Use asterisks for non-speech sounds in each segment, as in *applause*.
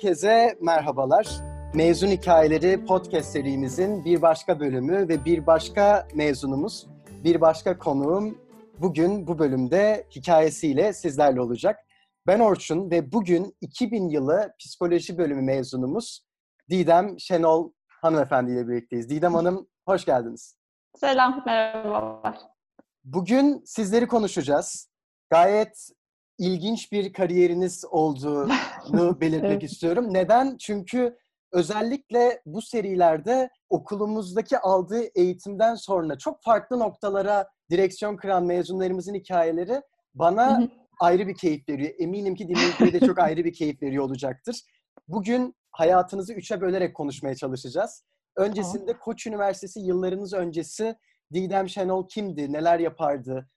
Herkese merhabalar. Mezun Hikayeleri podcast serimizin bir başka bölümü ve bir başka mezunumuz, bir başka konuğum bugün bu bölümde hikayesiyle sizlerle olacak. Ben Orçun ve bugün 2000 yılı psikoloji bölümü mezunumuz Didem Şenol hanımefendi ile birlikteyiz. Didem Hanım hoş geldiniz. Selam, merhabalar. Bugün sizleri konuşacağız. Gayet ilginç bir kariyeriniz olduğunu *laughs* belirtmek evet. istiyorum. Neden? Çünkü özellikle bu serilerde okulumuzdaki aldığı eğitimden sonra çok farklı noktalara direksiyon kıran mezunlarımızın hikayeleri bana ayrı bir keyif veriyor. Eminim ki dinleyiciye de çok *laughs* ayrı bir keyif veriyor olacaktır. Bugün hayatınızı üçe bölerek konuşmaya çalışacağız. Öncesinde Koç Üniversitesi yıllarınız öncesi Didem Şenol kimdi, neler yapardı,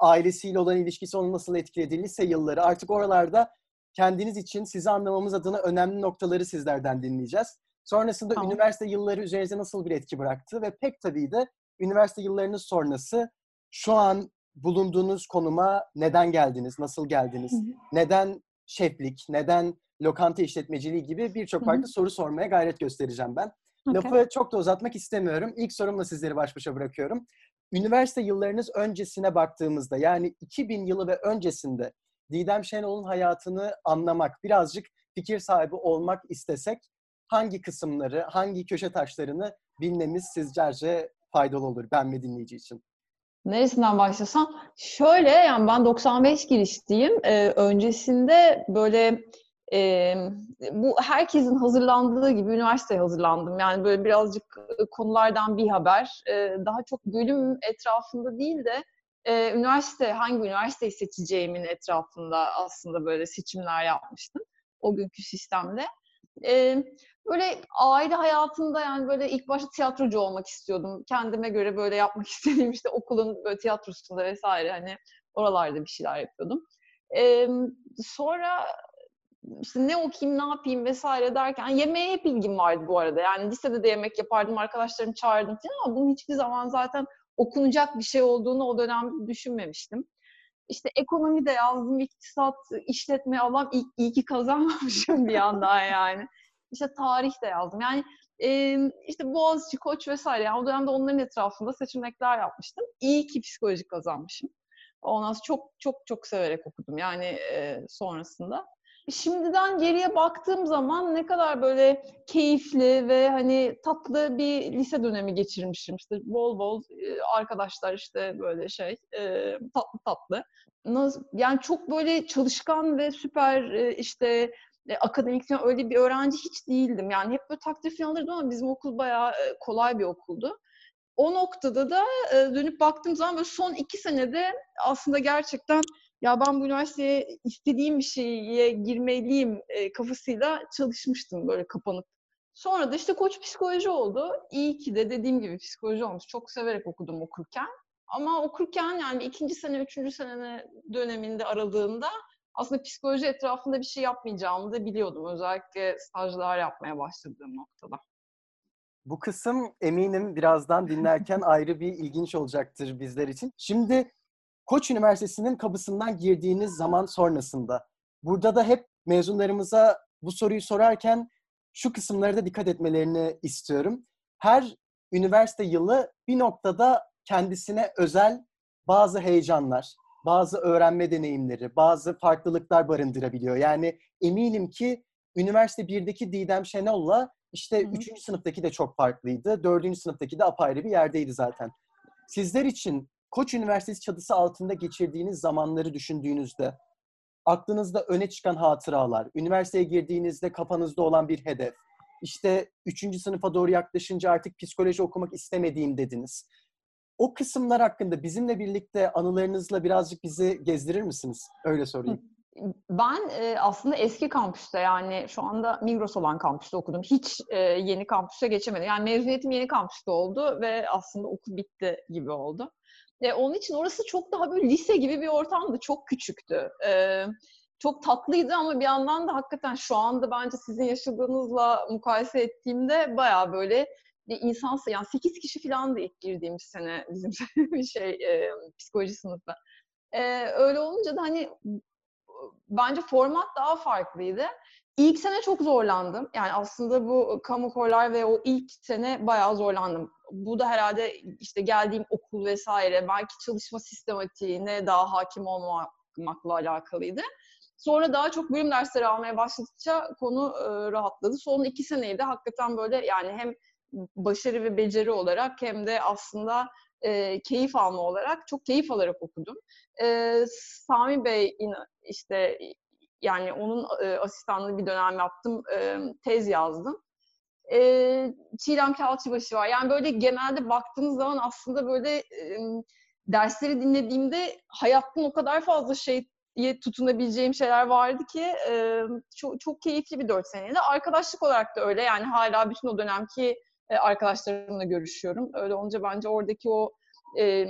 ailesiyle olan ilişkisi onu nasıl etkiledi, lise yılları artık oralarda kendiniz için sizi anlamamız adına önemli noktaları sizlerden dinleyeceğiz. Sonrasında tamam. üniversite yılları üzerinize nasıl bir etki bıraktı ve pek tabii de üniversite yıllarınız sonrası şu an bulunduğunuz konuma neden geldiniz, nasıl geldiniz, Hı-hı. neden şeflik, neden lokanta işletmeciliği gibi birçok farklı Hı-hı. soru sormaya gayret göstereceğim ben. Okay. Lafı çok da uzatmak istemiyorum. İlk sorumla sizleri baş başa bırakıyorum. Üniversite yıllarınız öncesine baktığımızda yani 2000 yılı ve öncesinde Didem Şenol'un hayatını anlamak, birazcık fikir sahibi olmak istesek hangi kısımları, hangi köşe taşlarını bilmemiz sizcerce faydalı olur ben ve dinleyici için? Neresinden başlasam? Şöyle yani ben 95 girişliyim. Ee, öncesinde böyle e, bu herkesin hazırlandığı gibi üniversiteye hazırlandım. Yani böyle birazcık konulardan bir haber. E, daha çok bölüm etrafında değil de e, üniversite, hangi üniversiteyi seçeceğimin etrafında aslında böyle seçimler yapmıştım. O günkü sistemde. E, böyle aile hayatında yani böyle ilk başta tiyatrocu olmak istiyordum. Kendime göre böyle yapmak *laughs* istediğim işte okulun böyle tiyatrosunda vesaire hani oralarda bir şeyler yapıyordum. E, sonra işte ne okuyayım, ne yapayım vesaire derken yemeğe hep ilgim vardı bu arada. Yani lisede de yemek yapardım, arkadaşlarımı çağırdım falan ama bunun hiçbir zaman zaten okunacak bir şey olduğunu o dönem düşünmemiştim. İşte ekonomi de yazdım, iktisat, işletme alan ilk iyi ki kazanmamışım bir yandan yani. İşte tarih de yazdım. Yani e, işte Boğaziçi, Koç vesaire. Yani o dönemde onların etrafında seçenekler yapmıştım. İyi ki psikoloji kazanmışım. Ondan sonra çok çok çok severek okudum yani e, sonrasında şimdiden geriye baktığım zaman ne kadar böyle keyifli ve hani tatlı bir lise dönemi geçirmişim. İşte bol bol arkadaşlar işte böyle şey tatlı tatlı. Yani çok böyle çalışkan ve süper işte akademik öyle bir öğrenci hiç değildim. Yani hep böyle takdir falan alırdım ama bizim okul bayağı kolay bir okuldu. O noktada da dönüp baktığım zaman böyle son iki senede aslında gerçekten ya ben bu üniversiteye istediğim bir şeye girmeliyim e, kafasıyla çalışmıştım böyle kapanıp. Sonra da işte koç psikoloji oldu. İyi ki de dediğim gibi psikoloji olmuş. Çok severek okudum okurken. Ama okurken yani ikinci sene, üçüncü sene döneminde aralığında aslında psikoloji etrafında bir şey yapmayacağımı da biliyordum. Özellikle stajlar yapmaya başladığım noktada. Bu kısım eminim birazdan dinlerken *laughs* ayrı bir ilginç olacaktır bizler için. Şimdi Koç Üniversitesi'nin kapısından girdiğiniz zaman sonrasında. Burada da hep mezunlarımıza bu soruyu sorarken şu kısımlara da dikkat etmelerini istiyorum. Her üniversite yılı bir noktada kendisine özel bazı heyecanlar, bazı öğrenme deneyimleri, bazı farklılıklar barındırabiliyor. Yani eminim ki üniversite 1'deki Didem Şenol'la işte 3. sınıftaki de çok farklıydı. 4. sınıftaki de apayrı bir yerdeydi zaten. Sizler için Koç Üniversitesi çatısı altında geçirdiğiniz zamanları düşündüğünüzde aklınızda öne çıkan hatıralar, üniversiteye girdiğinizde kafanızda olan bir hedef, işte üçüncü sınıfa doğru yaklaşınca artık psikoloji okumak istemediğim dediniz. O kısımlar hakkında bizimle birlikte anılarınızla birazcık bizi gezdirir misiniz? Öyle sorayım. Ben e, aslında eski kampüste yani şu anda Migros olan kampüste okudum. Hiç e, yeni kampüse geçemedim. Yani mezuniyetim yeni kampüste oldu ve aslında okul bitti gibi oldu. E, onun için orası çok daha böyle lise gibi bir ortamdı. Çok küçüktü. E, çok tatlıydı ama bir yandan da hakikaten şu anda bence sizin yaşadığınızla mukayese ettiğimde baya böyle bir insan yani 8 kişi falan da ilk girdiğimiz sene bizim *laughs* şey e, psikoloji sınıfı. E, öyle olunca da hani bence format daha farklıydı. İlk sene çok zorlandım. Yani aslında bu kamu korlar ve o ilk sene bayağı zorlandım. Bu da herhalde işte geldiğim okul vesaire, belki çalışma sistematiğine daha hakim olmamakla alakalıydı. Sonra daha çok bölüm dersleri almaya başladıkça konu e, rahatladı. Son iki seneyi de hakikaten böyle yani hem başarı ve beceri olarak hem de aslında e, keyif alma olarak çok keyif alarak okudum. E, Sami Bey işte yani onun e, asistanlığı bir dönem yaptım. E, tez yazdım. E, Çiğdem Kalçıbaşı var. Yani böyle genelde baktığınız zaman aslında böyle e, dersleri dinlediğimde hayatın o kadar fazla şeye tutunabileceğim şeyler vardı ki e, çok, çok keyifli bir dört seneydi. Arkadaşlık olarak da öyle. Yani hala bütün o dönemki e, arkadaşlarımla görüşüyorum. Öyle olunca bence oradaki o e,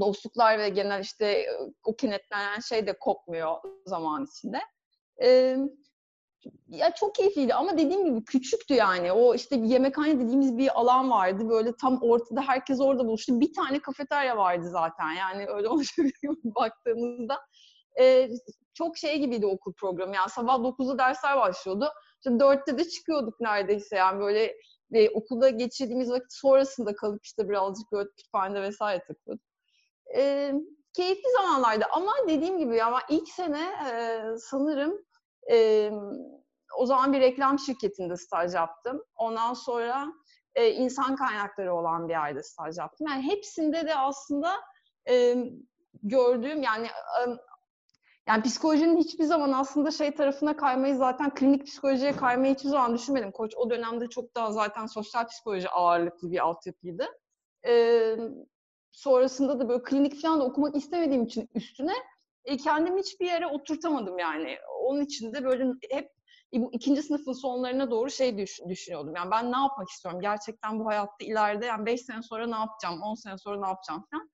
dostluklar ve genel işte o kinetlenen şey de kopmuyor zaman içinde. Ee, ya çok keyifliydi ama dediğim gibi küçüktü yani. O işte bir yemekhane dediğimiz bir alan vardı. Böyle tam ortada herkes orada buluştu. Bir tane kafeterya vardı zaten. Yani öyle *laughs* olunca baktığınızda. Ee, çok şey gibiydi okul programı. Yani sabah 9'da dersler başlıyordu. İşte 4'te de çıkıyorduk neredeyse. Yani böyle e, okulda geçirdiğimiz vakit sonrasında kalıp işte birazcık böyle kütüphanede vesaire takılıyorduk e, keyifli zamanlardı ama dediğim gibi ama ilk sene e, sanırım e, o zaman bir reklam şirketinde staj yaptım. Ondan sonra e, insan kaynakları olan bir yerde staj yaptım. Yani hepsinde de aslında e, gördüğüm yani e, yani psikolojinin hiçbir zaman aslında şey tarafına kaymayı zaten klinik psikolojiye kaymayı hiçbir zaman düşünmedim. Koç o dönemde çok daha zaten sosyal psikoloji ağırlıklı bir altyapıydı. Ee, sonrasında da böyle klinik falan da okumak istemediğim için üstüne e, kendimi hiçbir yere oturtamadım yani. Onun için de böyle hep e, bu ikinci sınıfın sonlarına doğru şey düş, düşünüyordum. Yani ben ne yapmak istiyorum? Gerçekten bu hayatta ileride yani 5 sene sonra ne yapacağım? 10 sene sonra ne yapacağım falan.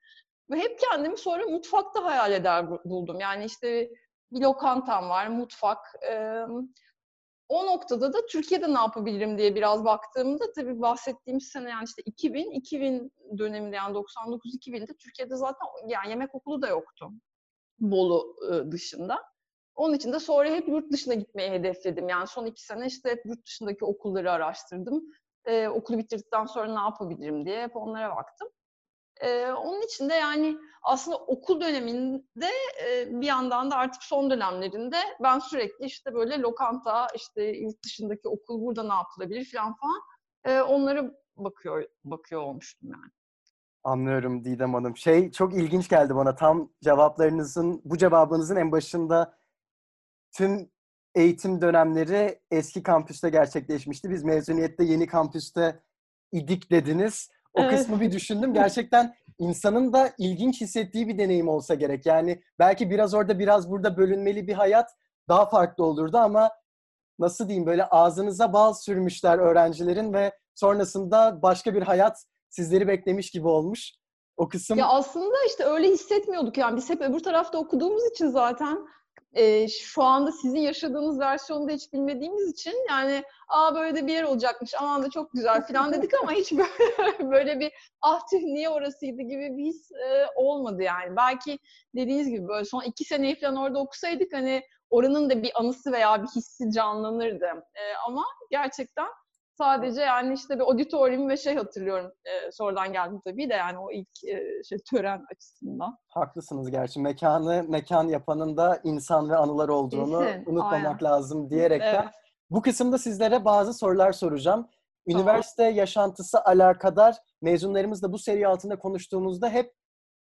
Ve hep kendimi sonra mutfakta hayal eder buldum. Yani işte bir lokantam var, mutfak. E, o noktada da Türkiye'de ne yapabilirim diye biraz baktığımda tabii bahsettiğim sene yani işte 2000, 2000 döneminde yani 99-2000'de Türkiye'de zaten yani yemek okulu da yoktu. Bolu dışında. Onun için de sonra hep yurt dışına gitmeyi hedefledim. Yani son iki sene işte hep yurt dışındaki okulları araştırdım. Ee, okulu bitirdikten sonra ne yapabilirim diye hep onlara baktım. Ee, onun için de yani aslında okul döneminde e, bir yandan da artık son dönemlerinde ben sürekli işte böyle lokanta, işte yurt dışındaki okul burada ne yapılabilir falan falan e, onları bakıyor bakıyor olmuştum yani. Anlıyorum Didem Hanım. Şey çok ilginç geldi bana. Tam cevaplarınızın, bu cevabınızın en başında tüm eğitim dönemleri eski kampüste gerçekleşmişti. Biz mezuniyette yeni kampüste idik dediniz. O evet. kısmı bir düşündüm. Gerçekten insanın da ilginç hissettiği bir deneyim olsa gerek. Yani belki biraz orada biraz burada bölünmeli bir hayat daha farklı olurdu ama nasıl diyeyim böyle ağzınıza bal sürmüşler öğrencilerin ve sonrasında başka bir hayat sizleri beklemiş gibi olmuş. O kısım... Ya aslında işte öyle hissetmiyorduk yani. Biz hep öbür tarafta okuduğumuz için zaten e, şu anda sizin yaşadığınız versiyonu da hiç bilmediğimiz için yani aa böyle de bir yer olacakmış aman da çok güzel falan dedik ama hiç böyle, *laughs* böyle bir ah tüh niye orasıydı gibi bir his e, olmadı yani. Belki dediğiniz gibi böyle son iki seneyi falan orada okusaydık hani oranın da bir anısı veya bir hissi canlanırdı. E, ama gerçekten Sadece yani işte bir auditorium ve şey hatırlıyorum. E, sonradan geldim tabii de yani o ilk e, şey tören açısından. Haklısınız gerçi. Mekanı mekan yapanın da insan ve anılar olduğunu Kesin, unutmamak aynen. lazım diyerekten. Evet. Bu kısımda sizlere bazı sorular soracağım. Üniversite tamam. yaşantısı alakadar mezunlarımız da bu seri altında konuştuğumuzda hep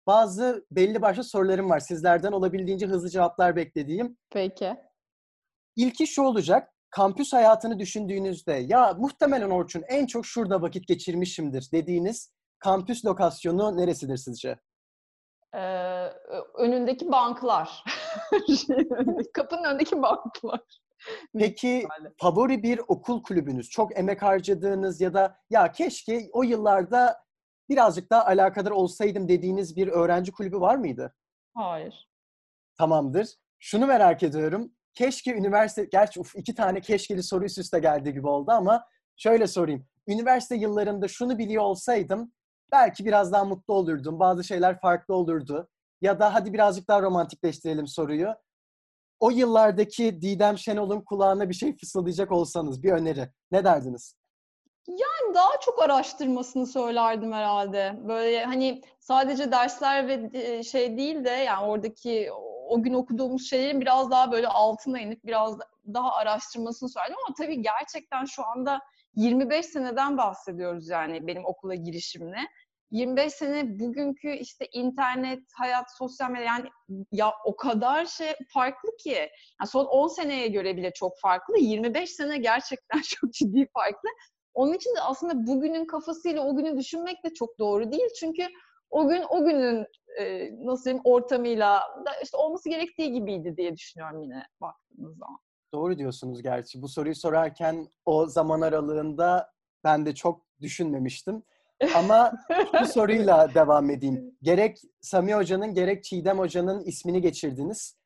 bazı belli başlı sorularım var. Sizlerden olabildiğince hızlı cevaplar beklediğim. Peki. İlki şu olacak kampüs hayatını düşündüğünüzde ya muhtemelen Orçun en çok şurada vakit geçirmişimdir dediğiniz kampüs lokasyonu neresidir sizce? Ee, önündeki banklar. *laughs* Kapının önündeki banklar. Peki favori bir okul kulübünüz, çok emek harcadığınız ya da ya keşke o yıllarda birazcık daha alakadar olsaydım dediğiniz bir öğrenci kulübü var mıydı? Hayır. Tamamdır. Şunu merak ediyorum keşke üniversite, gerçi uf, iki tane keşkeli soru üst üste geldi gibi oldu ama şöyle sorayım. Üniversite yıllarında şunu biliyor olsaydım belki biraz daha mutlu olurdum. Bazı şeyler farklı olurdu. Ya da hadi birazcık daha romantikleştirelim soruyu. o yıllardaki Didem Şenol'un kulağına bir şey fısıldayacak olsanız bir öneri ne derdiniz? Yani daha çok araştırmasını söylerdim herhalde. Böyle hani sadece dersler ve e, şey değil de yani oradaki o gün okuduğumuz şeylerin biraz daha böyle altına inip biraz daha araştırmasını söyledim ama tabii gerçekten şu anda 25 seneden bahsediyoruz yani benim okula girişimle. 25 sene bugünkü işte internet, hayat, sosyal medya yani ya o kadar şey farklı ki. Yani son 10 seneye göre bile çok farklı. 25 sene gerçekten *laughs* çok ciddi farklı. Onun için de aslında bugünün kafasıyla o günü düşünmek de çok doğru değil. Çünkü o gün o günün e, nasıl diyeyim ortamıyla da işte olması gerektiği gibiydi diye düşünüyorum yine baktığınız zaman. Doğru diyorsunuz gerçi. Bu soruyu sorarken o zaman aralığında ben de çok düşünmemiştim. Ama *laughs* bu soruyla devam edeyim. Gerek Sami Hoca'nın gerek Çiğdem Hoca'nın ismini geçirdiniz.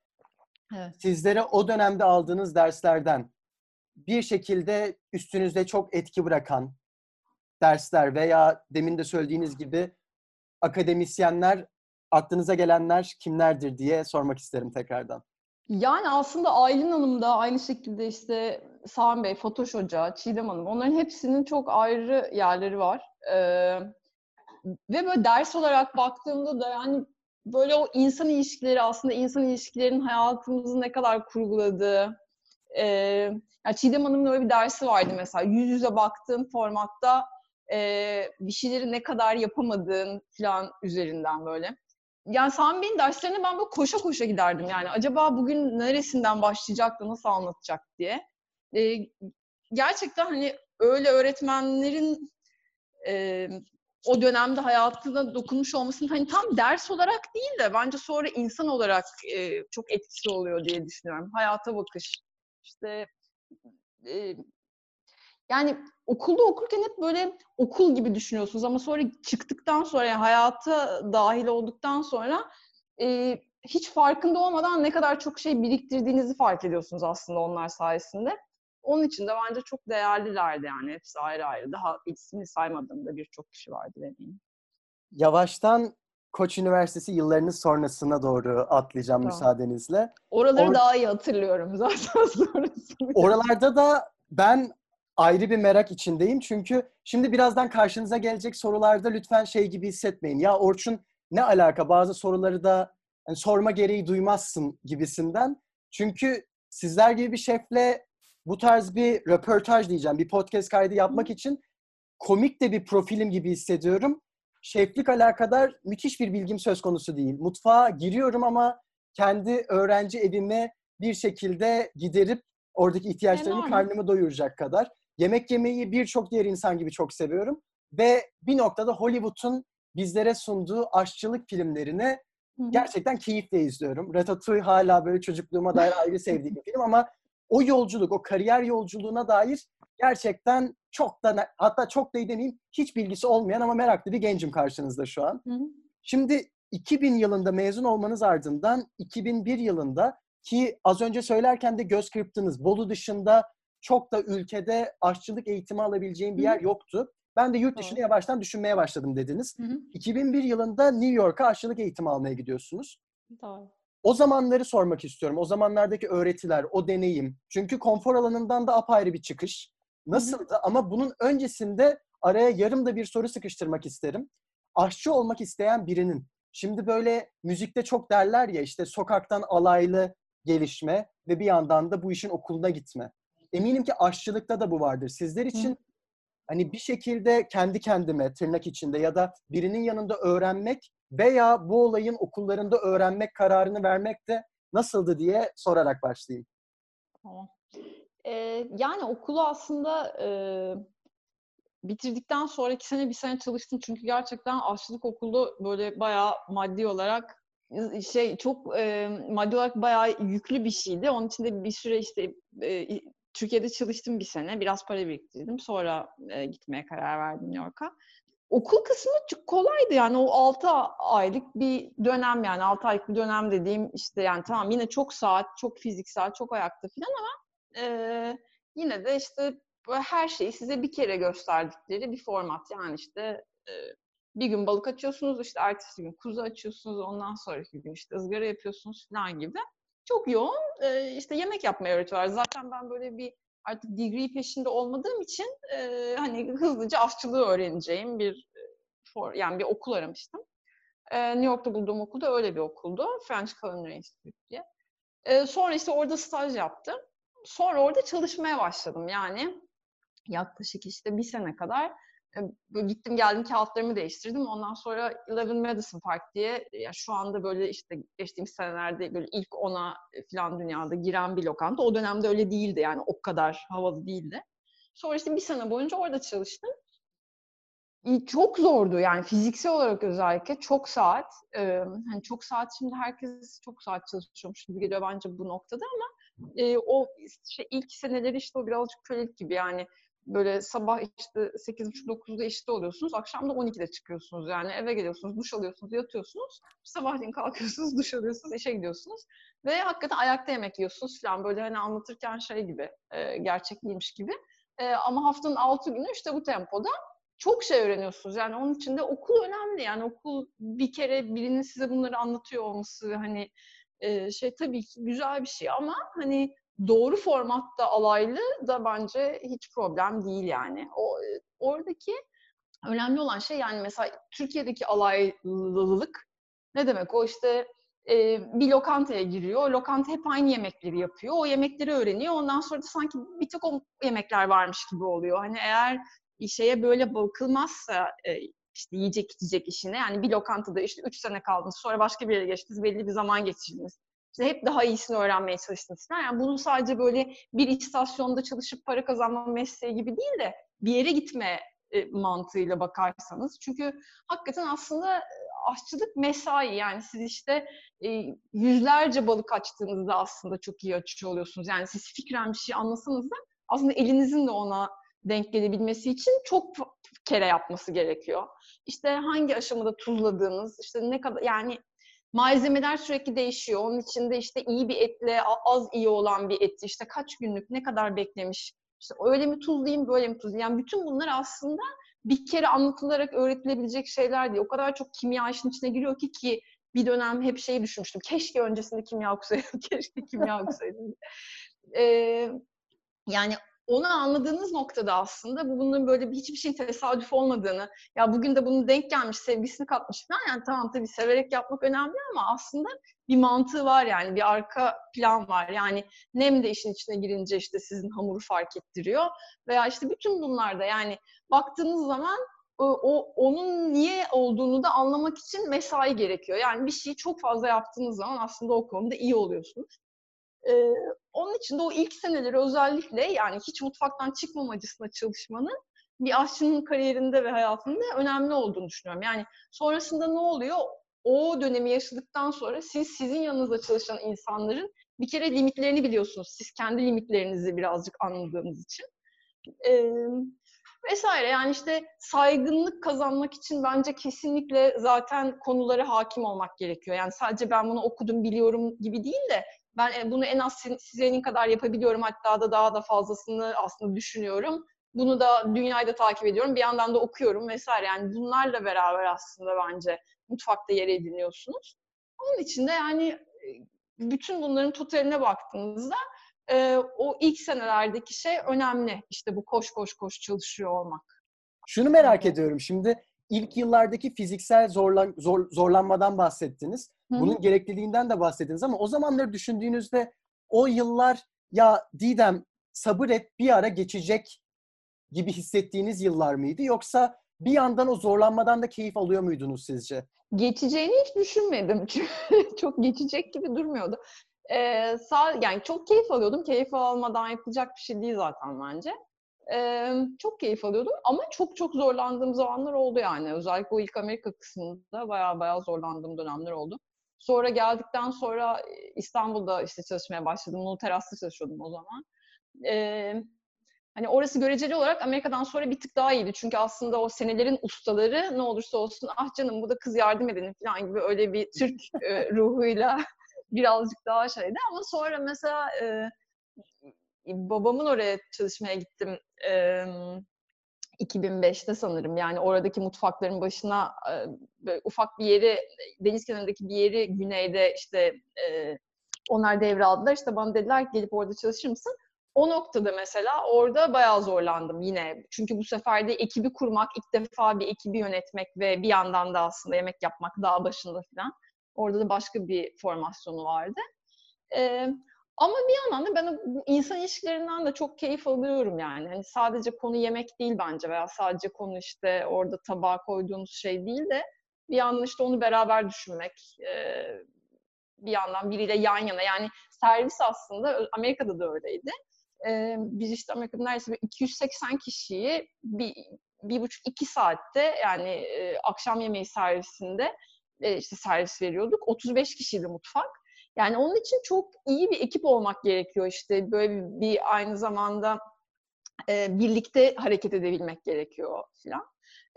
Evet. Sizlere o dönemde aldığınız derslerden bir şekilde üstünüzde çok etki bırakan dersler veya demin de söylediğiniz gibi akademisyenler, aklınıza gelenler kimlerdir diye sormak isterim tekrardan. Yani aslında Aylin Hanım da aynı şekilde işte Sami Bey, Fatoş Hoca, Çiğdem Hanım onların hepsinin çok ayrı yerleri var. Ee, ve böyle ders olarak baktığımda da yani böyle o insan ilişkileri aslında insan ilişkilerinin hayatımızı ne kadar kurguladığı. E, yani Çiğdem Hanım'ın öyle bir dersi vardı mesela. Yüz yüze baktığın formatta e, bir şeyleri ne kadar yapamadığın falan üzerinden böyle. Yani Sami Bey'in derslerine ben böyle koşa koşa giderdim yani. Acaba bugün neresinden başlayacak da nasıl anlatacak diye. E, gerçekten hani öyle öğretmenlerin e, o dönemde hayatına dokunmuş olmasının hani tam ders olarak değil de bence sonra insan olarak e, çok etkisi oluyor diye düşünüyorum. Hayata bakış. İşte e, yani okulda okurken hep böyle okul gibi düşünüyorsunuz ama sonra çıktıktan sonra yani hayata dahil olduktan sonra e, hiç farkında olmadan ne kadar çok şey biriktirdiğinizi fark ediyorsunuz aslında onlar sayesinde. Onun için de bence çok değerlilerdi yani hepsi ayrı ayrı. Daha ismini saymadığımda birçok kişi vardı eminim. Yavaştan Koç Üniversitesi yıllarınız sonrasına doğru atlayacağım tamam. müsaadenizle. Oraları Or- daha iyi hatırlıyorum zaten *laughs* sonrasında. Oralarda da ben ayrı bir merak içindeyim. Çünkü şimdi birazdan karşınıza gelecek sorularda lütfen şey gibi hissetmeyin. Ya Orçun ne alaka bazı soruları da yani sorma gereği duymazsın gibisinden. Çünkü sizler gibi bir şefle bu tarz bir röportaj diyeceğim, bir podcast kaydı yapmak için komik de bir profilim gibi hissediyorum. Şeflik alakadar müthiş bir bilgim söz konusu değil. Mutfağa giriyorum ama kendi öğrenci evime bir şekilde giderip oradaki ihtiyaçlarımı, Enorm. karnımı doyuracak kadar. Yemek yemeyi birçok diğer insan gibi çok seviyorum. Ve bir noktada Hollywood'un bizlere sunduğu aşçılık filmlerini gerçekten keyifle izliyorum. Ratatouille hala böyle çocukluğuma dair ayrı sevdiğim bir film ama o yolculuk, o kariyer yolculuğuna dair gerçekten çok da hatta çok da demeyeyim hiç bilgisi olmayan ama meraklı bir gencim karşınızda şu an. Hı hı. Şimdi 2000 yılında mezun olmanız ardından 2001 yılında ki az önce söylerken de göz kırptınız. Bolu dışında çok da ülkede aşçılık eğitimi alabileceğim bir yer yoktu. Ben de yurt dışını yavaştan düşünmeye başladım dediniz. Hı hı. 2001 yılında New York'a aşçılık eğitimi almaya gidiyorsunuz. Doğru. O zamanları sormak istiyorum. O zamanlardaki öğretiler, o deneyim. Çünkü konfor alanından da apayrı bir çıkış. Nasıldı? Hı hı. Ama bunun öncesinde araya yarım da bir soru sıkıştırmak isterim. Aşçı olmak isteyen birinin, şimdi böyle müzikte çok derler ya işte sokaktan alaylı gelişme ve bir yandan da bu işin okuluna gitme. Eminim ki aşçılıkta da bu vardır. Sizler için hı. hani bir şekilde kendi kendime tırnak içinde ya da birinin yanında öğrenmek veya bu olayın okullarında öğrenmek kararını vermek de nasıldı diye sorarak başlayayım. Tamam. Ee, yani okulu aslında e, bitirdikten sonra iki sene bir sene çalıştım çünkü gerçekten aşçılık okulu böyle bayağı maddi olarak şey çok e, maddi olarak bayağı yüklü bir şeydi. Onun için de bir süre işte e, Türkiye'de çalıştım bir sene. Biraz para biriktirdim. Sonra e, gitmeye karar verdim New York'a okul kısmı çok kolaydı yani o 6 aylık bir dönem yani 6 aylık bir dönem dediğim işte yani tamam yine çok saat, çok fiziksel, çok ayakta falan ama e, yine de işte her şeyi size bir kere gösterdikleri bir format yani işte e, bir gün balık açıyorsunuz işte ertesi gün kuzu açıyorsunuz ondan sonraki gün işte ızgara yapıyorsunuz falan gibi. Çok yoğun. E, işte yemek yapmayı öğretiyorlar. Zaten ben böyle bir artık degree peşinde olmadığım için e, hani hızlıca aşçılığı öğreneceğim bir for, yani bir okul aramıştım. E, New York'ta bulduğum okul da öyle bir okuldu. French Culinary Institute diye. E, sonra işte orada staj yaptım. Sonra orada çalışmaya başladım. Yani yaklaşık işte bir sene kadar gittim geldim kağıtlarımı değiştirdim. Ondan sonra Eleven Madison Park diye ya şu anda böyle işte geçtiğimiz senelerde böyle ilk ona falan dünyada giren bir lokanta. O dönemde öyle değildi yani o kadar havalı değildi. Sonra işte bir sene boyunca orada çalıştım. Çok zordu yani fiziksel olarak özellikle çok saat. Hani çok saat şimdi herkes çok saat çalışıyormuş gibi geliyor bence bu noktada ama e, o işte ilk seneleri işte o birazcık kölelik gibi yani böyle sabah işte 8.30-9'da işte oluyorsunuz. Akşam da 12'de çıkıyorsunuz. Yani eve geliyorsunuz, duş alıyorsunuz, yatıyorsunuz. Sabahleyin kalkıyorsunuz, *laughs* duş alıyorsunuz, işe gidiyorsunuz. Ve hakikaten ayakta yemek yiyorsunuz falan. Böyle hani anlatırken şey gibi, e, gerçekliymiş gibi. E, ama haftanın 6 günü işte bu tempoda çok şey öğreniyorsunuz. Yani onun için de okul önemli. Yani okul bir kere birinin size bunları anlatıyor olması hani e, şey tabii ki güzel bir şey ama hani doğru formatta alaylı da bence hiç problem değil yani. O oradaki önemli olan şey yani mesela Türkiye'deki alaylılık ne demek? O işte e, bir lokantaya giriyor. O lokanta hep aynı yemekleri yapıyor. O yemekleri öğreniyor. Ondan sonra da sanki bir tek o yemekler varmış gibi oluyor. Hani eğer şeye böyle bakılmazsa e, işte yiyecek içecek işine yani bir lokantada işte üç sene kaldınız sonra başka bir yere geçtiniz belli bir zaman geçirdiniz işte hep daha iyisini öğrenmeye çalıştınız falan. Yani bunu sadece böyle bir istasyonda çalışıp para kazanma mesleği gibi değil de bir yere gitme e, mantığıyla bakarsanız. Çünkü hakikaten aslında e, aşçılık mesai yani siz işte e, yüzlerce balık açtığınızda aslında çok iyi açıyor oluyorsunuz. Yani siz fikren bir şey anlasanız da aslında elinizin de ona denk gelebilmesi için çok kere yapması gerekiyor. İşte hangi aşamada tuzladığınız, işte ne kadar yani malzemeler sürekli değişiyor. Onun içinde işte iyi bir etle az iyi olan bir eti işte kaç günlük ne kadar beklemiş. İşte öyle mi tuzlayayım böyle mi tuzlayayım. Yani bütün bunlar aslında bir kere anlatılarak öğretilebilecek şeyler değil. O kadar çok kimya işin içine giriyor ki ki bir dönem hep şeyi düşünmüştüm. Keşke öncesinde kimya okusaydım. *laughs* Keşke kimya okusaydım. ee, yani onu anladığınız noktada aslında bu bunun böyle hiçbir şeyin tesadüf olmadığını, ya bugün de bunu denk gelmiş, sevgisini katmış falan. Yani tamam tabii severek yapmak önemli ama aslında bir mantığı var yani, bir arka plan var. Yani nem de işin içine girince işte sizin hamuru fark ettiriyor. Veya işte bütün bunlarda yani baktığınız zaman o onun niye olduğunu da anlamak için mesai gerekiyor. Yani bir şeyi çok fazla yaptığınız zaman aslında o konuda iyi oluyorsunuz. Ee, onun için de o ilk seneleri özellikle yani hiç mutfaktan çıkmamacısına çalışmanın bir aşçının kariyerinde ve hayatında önemli olduğunu düşünüyorum. Yani sonrasında ne oluyor? O dönemi yaşadıktan sonra siz sizin yanınızda çalışan insanların bir kere limitlerini biliyorsunuz. Siz kendi limitlerinizi birazcık anladığınız için. Ee, vesaire yani işte saygınlık kazanmak için bence kesinlikle zaten konulara hakim olmak gerekiyor. Yani sadece ben bunu okudum biliyorum gibi değil de ben e, bunu en az senin kadar yapabiliyorum hatta da daha da fazlasını aslında düşünüyorum. Bunu da dünyayı takip ediyorum. Bir yandan da okuyorum vesaire. Yani bunlarla beraber aslında bence mutfakta yer ediniyorsunuz. Onun için de yani e, bütün bunların totaline baktığınızda e, o ilk senelerdeki şey önemli. İşte bu koş koş koş çalışıyor olmak. Şunu merak ediyorum. Şimdi ilk yıllardaki fiziksel zorlan, zor, zorlanmadan bahsettiniz. Bunun Hı. gerekliliğinden de bahsettiniz ama o zamanları düşündüğünüzde o yıllar ya Didem sabır et bir ara geçecek gibi hissettiğiniz yıllar mıydı? Yoksa bir yandan o zorlanmadan da keyif alıyor muydunuz sizce? Geçeceğini hiç düşünmedim. *laughs* Çünkü çok geçecek gibi durmuyordu. Ee, sağ, yani çok keyif alıyordum. Keyif almadan yapılacak bir şey değil zaten bence. Ee, çok keyif alıyordum ama çok çok zorlandığım zamanlar oldu yani. Özellikle o ilk Amerika kısmında bayağı bayağı zorlandığım dönemler oldu. Sonra geldikten sonra İstanbul'da işte çalışmaya başladım. Nul Teras'ta çalışıyordum o zaman. Ee, hani orası göreceli olarak Amerika'dan sonra bir tık daha iyiydi. Çünkü aslında o senelerin ustaları ne olursa olsun ah canım bu da kız yardım edelim falan gibi öyle bir Türk e, ruhuyla *laughs* birazcık daha şeydi. Ama sonra mesela e, babamın oraya çalışmaya gittim. E, 2005'te sanırım yani oradaki mutfakların başına böyle ufak bir yeri deniz kenarındaki bir yeri güneyde işte e, onlar devraldılar. İşte bana dediler gelip orada çalışır mısın? O noktada mesela orada bayağı zorlandım yine. Çünkü bu sefer de ekibi kurmak, ilk defa bir ekibi yönetmek ve bir yandan da aslında yemek yapmak daha başında falan. Orada da başka bir formasyonu vardı. Ee, ama bir yandan da ben insan ilişkilerinden de çok keyif alıyorum yani. Hani sadece konu yemek değil bence veya sadece konu işte orada tabağa koyduğunuz şey değil de bir yandan işte onu beraber düşünmek, bir yandan biriyle yan yana yani servis aslında Amerika'da da öyleydi. Biz işte Amerika'da neredeyse 280 kişiyi bir, bir buçuk iki saatte yani akşam yemeği servisinde işte servis veriyorduk. 35 kişiydi mutfak. Yani onun için çok iyi bir ekip olmak gerekiyor işte böyle bir, bir aynı zamanda e, birlikte hareket edebilmek gerekiyor falan.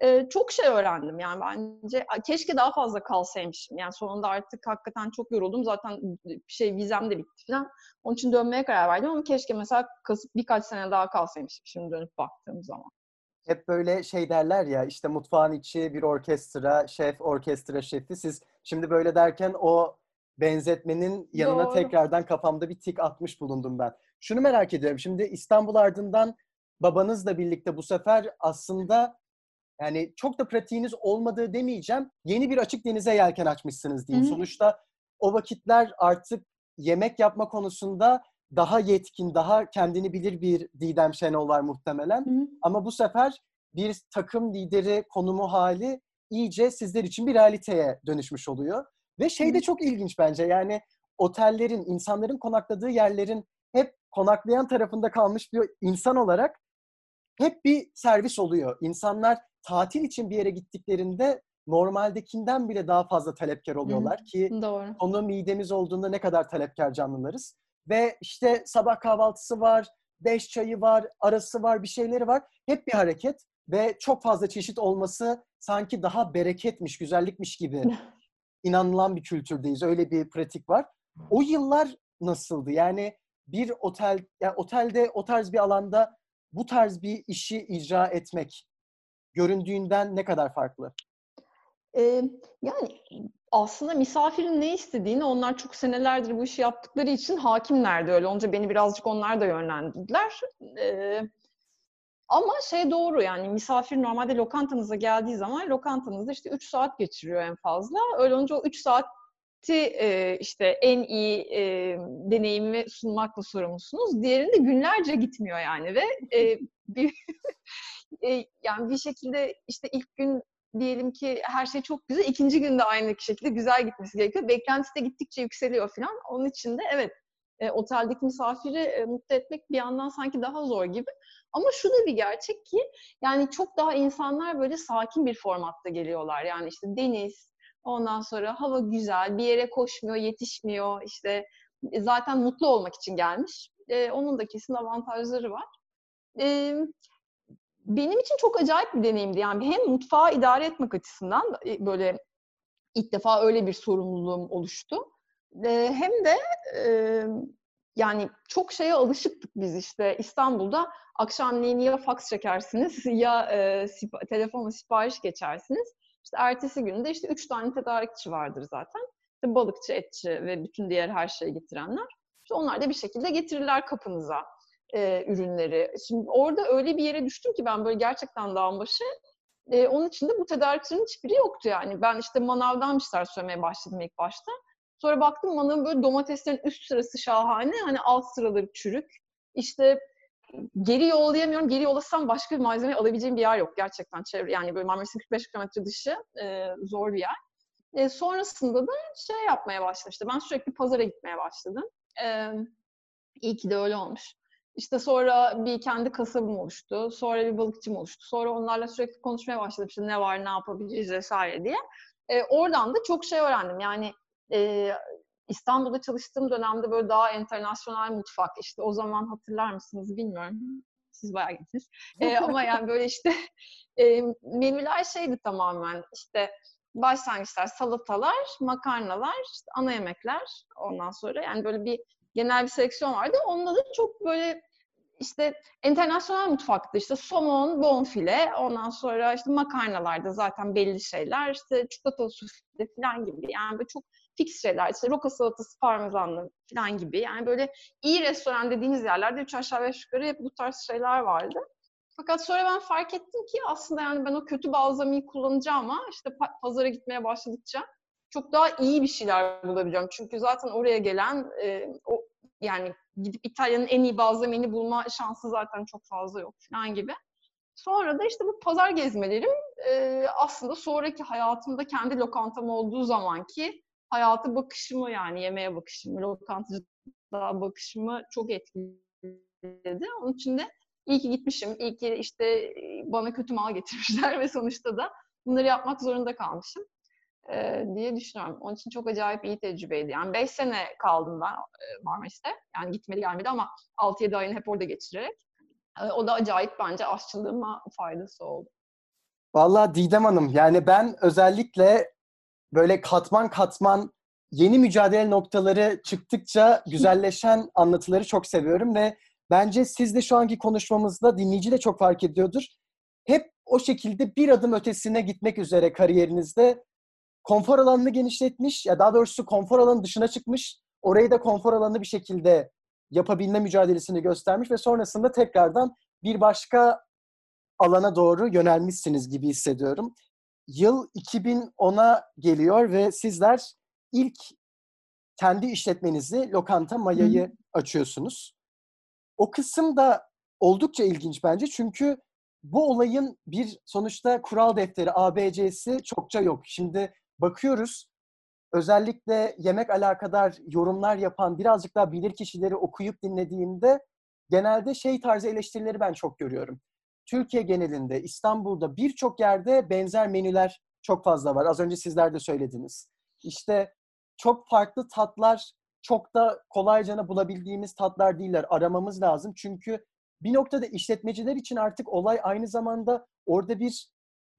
E, çok şey öğrendim yani bence keşke daha fazla kalsaymışım. Yani sonunda artık hakikaten çok yoruldum. Zaten şey vizem de bitti falan. Onun için dönmeye karar verdim ama keşke mesela kasıp birkaç sene daha kalsaymışım şimdi dönüp baktığım zaman. Hep böyle şey derler ya işte mutfağın içi bir orkestra, şef orkestra şefi. Siz şimdi böyle derken o benzetmenin yanına Doğru. tekrardan kafamda bir tik atmış bulundum ben. Şunu merak ediyorum. Şimdi İstanbul ardından babanızla birlikte bu sefer aslında yani çok da pratiğiniz olmadığı demeyeceğim. Yeni bir açık denize yelken açmışsınız diyeyim. Hı-hı. Sonuçta o vakitler artık yemek yapma konusunda daha yetkin, daha kendini bilir bir Didem Şenol var muhtemelen. Hı-hı. Ama bu sefer bir takım lideri konumu hali iyice sizler için bir realiteye dönüşmüş oluyor. Ve şey de çok ilginç bence yani otellerin, insanların konakladığı yerlerin hep konaklayan tarafında kalmış bir insan olarak hep bir servis oluyor. İnsanlar tatil için bir yere gittiklerinde normaldekinden bile daha fazla talepkar oluyorlar Hı, ki doğru. onu midemiz olduğunda ne kadar talepkar canlılarız. Ve işte sabah kahvaltısı var, beş çayı var, arası var, bir şeyleri var. Hep bir hareket ve çok fazla çeşit olması sanki daha bereketmiş, güzellikmiş gibi *laughs* inanılan bir kültürdeyiz. Öyle bir pratik var. O yıllar nasıldı? Yani bir otel, yani otelde o tarz bir alanda bu tarz bir işi icra etmek göründüğünden ne kadar farklı? Ee, yani aslında misafirin ne istediğini onlar çok senelerdir bu işi yaptıkları için hakimlerdi öyle. Onca beni birazcık onlar da yönlendirdiler. Ee, ama şey doğru yani misafir normalde lokantanıza geldiği zaman lokantanızda işte 3 saat geçiriyor en fazla. Öyle olunca o 3 saati e, işte en iyi e, deneyimi sunmakla sorumlusunuz. Diğerinde günlerce gitmiyor yani ve e, *laughs* bir e, yani bir şekilde işte ilk gün diyelim ki her şey çok güzel. ikinci günde aynı şekilde güzel gitmesi gerekiyor. Beklentisi de gittikçe yükseliyor falan. Onun için de evet e, oteldeki misafiri e, mutlu etmek bir yandan sanki daha zor gibi. Ama şu da bir gerçek ki yani çok daha insanlar böyle sakin bir formatta geliyorlar. Yani işte deniz, ondan sonra hava güzel, bir yere koşmuyor, yetişmiyor. İşte zaten mutlu olmak için gelmiş. E, onun da kesin avantajları var. E, benim için çok acayip bir deneyimdi. Yani hem mutfağı idare etmek açısından e, böyle ilk defa öyle bir sorumluluğum oluştu. E, hem de e, yani çok şeye alışıktık biz işte İstanbul'da akşamleyin ya fax çekersiniz *laughs* ya e, sip- telefonla sipariş geçersiniz. İşte ertesi günde işte üç tane tedarikçi vardır zaten. İşte balıkçı, etçi ve bütün diğer her şeyi getirenler. İşte onlar da bir şekilde getirirler kapınıza e, ürünleri. Şimdi orada öyle bir yere düştüm ki ben böyle gerçekten dağın başı. E, onun için de bu tedarikçinin hiçbiri yoktu yani. Ben işte manavdan bir şeyler söylemeye başladım ilk başta. Sonra baktım manavın böyle domateslerin üst sırası şahane. Hani alt sıraları çürük. İşte geri yollayamıyorum. Geri yollasam başka bir malzeme alabileceğim bir yer yok gerçekten. Çevre, yani böyle Marmaris'in 45 kilometre dışı e, zor bir yer. E, sonrasında da şey yapmaya başladı. Ben sürekli pazara gitmeye başladım. E, iyi ki de öyle olmuş. İşte sonra bir kendi kasabım oluştu. Sonra bir balıkçım oluştu. Sonra onlarla sürekli konuşmaya başladım. İşte ne var, ne yapabiliriz vesaire diye. E, oradan da çok şey öğrendim. Yani e, İstanbul'da çalıştığım dönemde böyle daha internasyonel mutfak işte o zaman hatırlar mısınız bilmiyorum. Siz bayağı gittiniz. E, *laughs* ama yani böyle işte *laughs* e, menüler şeydi tamamen işte başlangıçlar, salatalar, makarnalar, işte ana yemekler ondan sonra yani böyle bir genel bir seleksiyon vardı. Onda da çok böyle işte internasyonel mutfaktı işte somon, bonfile, ondan sonra işte makarnalarda zaten belli şeyler, işte çikolatalı sufle falan gibi. Yani böyle çok fix şeyler. İşte roka salatası, parmesanlı falan gibi. Yani böyle iyi restoran dediğiniz yerlerde üç aşağı beş yukarı hep bu tarz şeyler vardı. Fakat sonra ben fark ettim ki aslında yani ben o kötü balzamiyi kullanacağım ama işte pazara gitmeye başladıkça çok daha iyi bir şeyler bulabileceğim. Çünkü zaten oraya gelen e, o yani gidip İtalya'nın en iyi balzamini bulma şansı zaten çok fazla yok falan gibi. Sonra da işte bu pazar gezmelerim e, aslında sonraki hayatımda kendi lokantam olduğu zamanki hayatı bakışımı yani yemeğe bakışımı, lokantacılığa bakışımı çok etkiledi. Onun için de iyi ki gitmişim, iyi ki işte bana kötü mal getirmişler *laughs* ve sonuçta da bunları yapmak zorunda kalmışım e, diye düşünüyorum. Onun için çok acayip iyi tecrübeydi. Yani 5 sene kaldım ben e, Marmaris'te. Yani gitmedi gelmedi ama 6-7 ayını hep orada geçirerek. E, o da acayip bence aşçılığıma faydası oldu. Vallahi Didem Hanım yani ben özellikle böyle katman katman yeni mücadele noktaları çıktıkça güzelleşen anlatıları çok seviyorum ve bence siz de şu anki konuşmamızda dinleyici de çok fark ediyordur. Hep o şekilde bir adım ötesine gitmek üzere kariyerinizde konfor alanını genişletmiş ya daha doğrusu konfor alanı dışına çıkmış. Orayı da konfor alanı bir şekilde yapabilme mücadelesini göstermiş ve sonrasında tekrardan bir başka alana doğru yönelmişsiniz gibi hissediyorum. Yıl 2010'a geliyor ve sizler ilk kendi işletmenizi Lokanta Maya'yı Hı. açıyorsunuz. O kısım da oldukça ilginç bence çünkü bu olayın bir sonuçta kural defteri ABC'si çokça yok. Şimdi bakıyoruz özellikle yemek alakadar yorumlar yapan birazcık daha bilir kişileri okuyup dinlediğimde genelde şey tarzı eleştirileri ben çok görüyorum. Türkiye genelinde, İstanbul'da birçok yerde benzer menüler çok fazla var. Az önce sizler de söylediniz. İşte çok farklı tatlar, çok da kolayca bulabildiğimiz tatlar değiller. Aramamız lazım. Çünkü bir noktada işletmeciler için artık olay aynı zamanda orada bir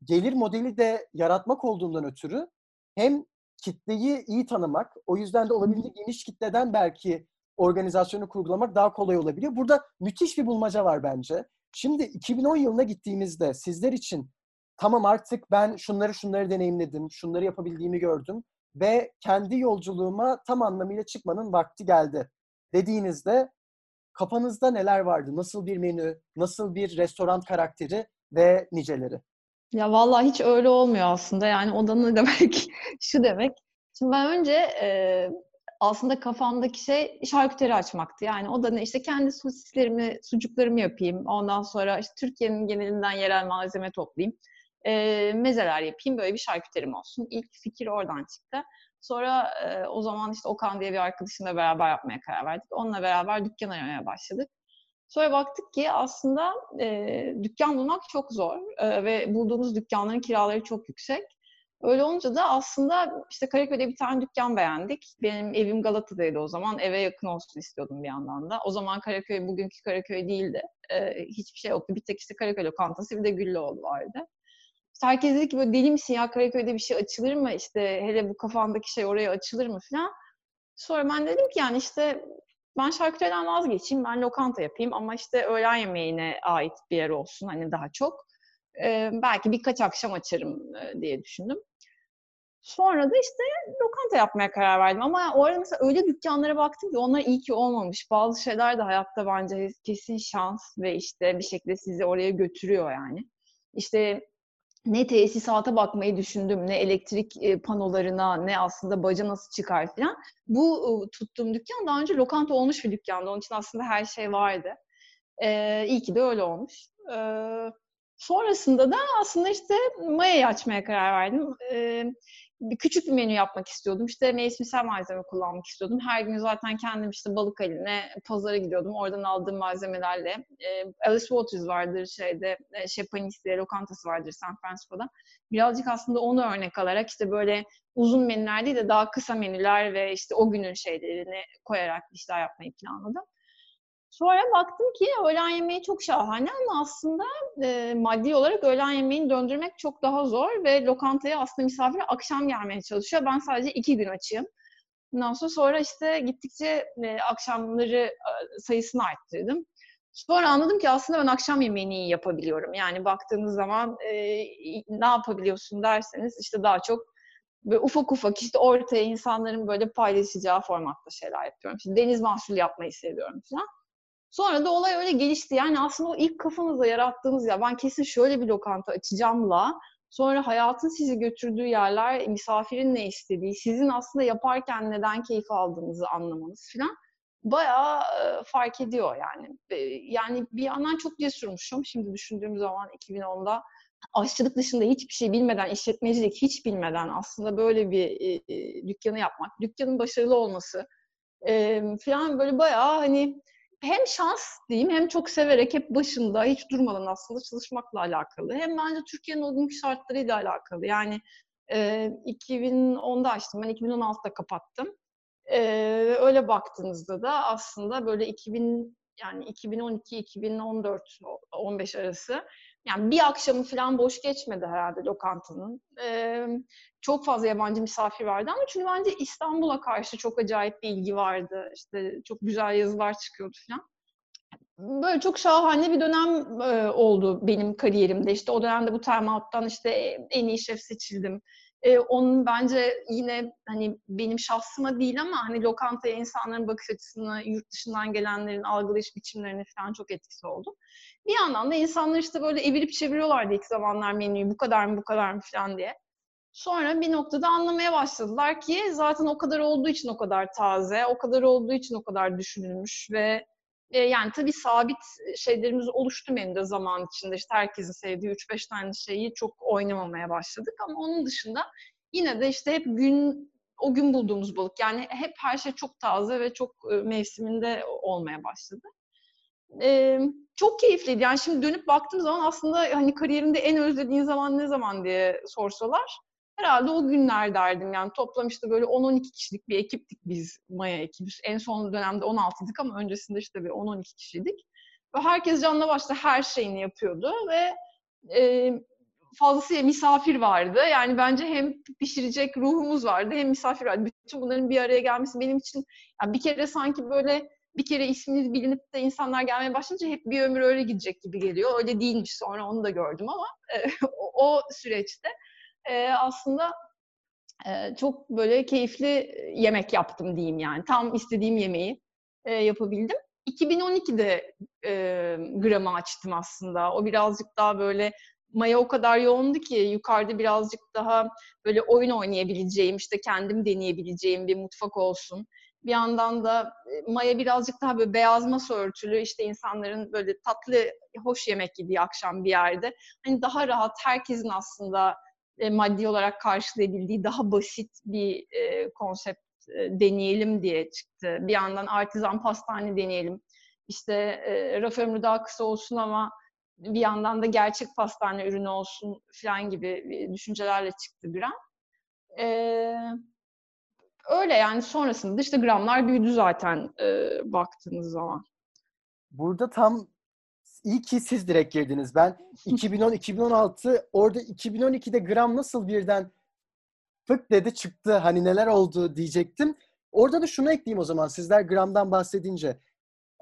gelir modeli de yaratmak olduğundan ötürü hem kitleyi iyi tanımak, o yüzden de olabildiğince geniş kitleden belki organizasyonu kurgulamak daha kolay olabiliyor. Burada müthiş bir bulmaca var bence. Şimdi 2010 yılına gittiğimizde sizler için tamam artık ben şunları şunları deneyimledim, şunları yapabildiğimi gördüm ve kendi yolculuğuma tam anlamıyla çıkmanın vakti geldi dediğinizde kafanızda neler vardı? Nasıl bir menü, nasıl bir restoran karakteri ve niceleri? Ya vallahi hiç öyle olmuyor aslında. Yani o da ne demek? *laughs* Şu demek. Şimdi ben önce e, aslında kafamdaki şey şarküteri açmaktı. Yani o da ne işte kendi sosislerimi, sucuklarımı yapayım. Ondan sonra işte Türkiye'nin genelinden yerel malzeme toplayayım. E, mezeler yapayım. Böyle bir şarküterim olsun. İlk fikir oradan çıktı. Sonra e, o zaman işte Okan diye bir arkadaşımla beraber yapmaya karar verdik. Onunla beraber dükkan aramaya başladık. Sonra baktık ki aslında e, dükkan bulmak çok zor e, ve bulduğumuz dükkanların kiraları çok yüksek. Öyle olunca da aslında işte Karaköy'de bir tane dükkan beğendik. Benim evim Galata'daydı o zaman. Eve yakın olsun istiyordum bir yandan da. O zaman Karaköy bugünkü Karaköy değildi. Ee, hiçbir şey yoktu. Bir tek işte Karaköy lokantası bir de Güllüoğlu vardı. Herkes dedi ki böyle deli misin ya Karaköy'de bir şey açılır mı? İşte hele bu kafandaki şey oraya açılır mı falan. Sonra ben dedim ki yani işte ben şarküteriden vazgeçeyim, ben lokanta yapayım ama işte öğlen yemeğine ait bir yer olsun hani daha çok. Ee, belki birkaç akşam açarım diye düşündüm. Sonra da işte lokanta yapmaya karar verdim. Ama o arada mesela öyle dükkanlara baktım ki onlar iyi ki olmamış. Bazı şeyler de hayatta bence kesin şans ve işte bir şekilde sizi oraya götürüyor yani. İşte ne tesisata bakmayı düşündüm, ne elektrik panolarına, ne aslında baca nasıl çıkar falan. Bu tuttuğum dükkan daha önce lokanta olmuş bir dükkandı. Onun için aslında her şey vardı. Ee, iyi ki de öyle olmuş. Ee, sonrasında da aslında işte Maya'yı açmaya karar verdim. Ee, bir küçük bir menü yapmak istiyordum. İşte mevsimsel malzeme kullanmak istiyordum. Her gün zaten kendim işte balık haline pazara gidiyordum. Oradan aldığım malzemelerle. E, Alice Waters vardır şeyde, e, Şepanis diye lokantası vardır San Francisco'da. Birazcık aslında onu örnek alarak işte böyle uzun menüler değil de daha kısa menüler ve işte o günün şeylerini koyarak işler yapmayı planladım. Sonra baktım ki öğlen yemeği çok şahane ama aslında e, maddi olarak öğlen yemeğini döndürmek çok daha zor ve lokantaya aslında misafir akşam gelmeye çalışıyor. Ben sadece iki gün açayım. Ondan sonra, sonra işte gittikçe e, akşamları e, sayısını arttırdım. Sonra anladım ki aslında ben akşam yemeğini iyi yapabiliyorum. Yani baktığınız zaman e, ne yapabiliyorsun derseniz işte daha çok böyle ufak ufak işte ortaya insanların böyle paylaşacağı formatta şeyler yapıyorum. İşte deniz mahsulü yapmayı seviyorum falan. Sonra da olay öyle gelişti. Yani aslında o ilk kafanızda yarattığınız ya ben kesin şöyle bir lokanta açacağımla sonra hayatın sizi götürdüğü yerler, misafirin ne istediği, sizin aslında yaparken neden keyif aldığınızı anlamanız falan bayağı e, fark ediyor yani. Yani bir yandan çok cesurmuşum. Şimdi düşündüğüm zaman 2010'da aşçılık dışında hiçbir şey bilmeden, işletmecilik hiç bilmeden aslında böyle bir e, e, dükkanı yapmak, dükkanın başarılı olması falan böyle bayağı hani hem şans diyeyim hem çok severek hep başında hiç durmadan aslında çalışmakla alakalı. Hem bence Türkiye'nin o günkü şartlarıyla alakalı. Yani e, 2010'da açtım. Ben 2016'da kapattım. E, öyle baktığınızda da aslında böyle 2000 yani 2012-2014 15 arası yani bir akşamı falan boş geçmedi herhalde lokantanın. Ee, çok fazla yabancı misafir vardı ama çünkü bence İstanbul'a karşı çok acayip bir ilgi vardı. İşte çok güzel yazılar çıkıyordu falan. Böyle çok şahane bir dönem e, oldu benim kariyerimde. İşte o dönemde bu Time Out'tan işte en iyi şef seçildim. E, onun bence yine hani benim şahsıma değil ama hani lokantaya insanların bakış açısını, yurt dışından gelenlerin algılayış biçimlerini falan çok etkisi oldu. Bir yandan da insanlar işte böyle evirip çeviriyorlardı ilk zamanlar menüyü bu kadar mı bu kadar mı falan diye. Sonra bir noktada anlamaya başladılar ki zaten o kadar olduğu için o kadar taze, o kadar olduğu için o kadar düşünülmüş ve e, yani tabii sabit şeylerimiz oluştu menüde zaman içinde. İşte herkesin sevdiği 3-5 tane şeyi çok oynamamaya başladık ama onun dışında yine de işte hep gün o gün bulduğumuz balık. Yani hep her şey çok taze ve çok e, mevsiminde olmaya başladı. Ee, çok keyifliydi. Yani şimdi dönüp baktığım zaman aslında hani kariyerinde en özlediğin zaman ne zaman diye sorsalar herhalde o günler derdim. Yani toplam işte böyle 10-12 kişilik bir ekiptik biz Maya ekibi. En son dönemde 16'dık ama öncesinde işte bir 10-12 kişiydik. Ve herkes canla başla her şeyini yapıyordu ve e, fazlasıyla misafir vardı. Yani bence hem pişirecek ruhumuz vardı hem misafir vardı. Bütün bunların bir araya gelmesi benim için yani bir kere sanki böyle bir kere isminiz bilinip de insanlar gelmeye başlayınca hep bir ömür öyle gidecek gibi geliyor. Öyle değilmiş sonra onu da gördüm ama e, *laughs* o, süreçte e, aslında e, çok böyle keyifli yemek yaptım diyeyim yani. Tam istediğim yemeği e, yapabildim. 2012'de e, gramı açtım aslında. O birazcık daha böyle maya o kadar yoğundu ki yukarıda birazcık daha böyle oyun oynayabileceğim, işte kendim deneyebileceğim bir mutfak olsun. Bir yandan da maya birazcık daha böyle beyaz masa örtülü işte insanların böyle tatlı, hoş yemek yediği akşam bir yerde. Hani daha rahat herkesin aslında e, maddi olarak karşılayabildiği daha basit bir e, konsept e, deneyelim diye çıktı. Bir yandan artizan pastane deneyelim. İşte e, raf ömrü daha kısa olsun ama bir yandan da gerçek pastane ürünü olsun falan gibi düşüncelerle çıktı Gram. Ee, öyle yani sonrasında işte gramlar büyüdü zaten e, baktığınız zaman. Burada tam iyi ki siz direkt girdiniz. Ben 2010-2016 orada 2012'de gram nasıl birden fık dedi çıktı hani neler oldu diyecektim. Orada da şunu ekleyeyim o zaman sizler gramdan bahsedince.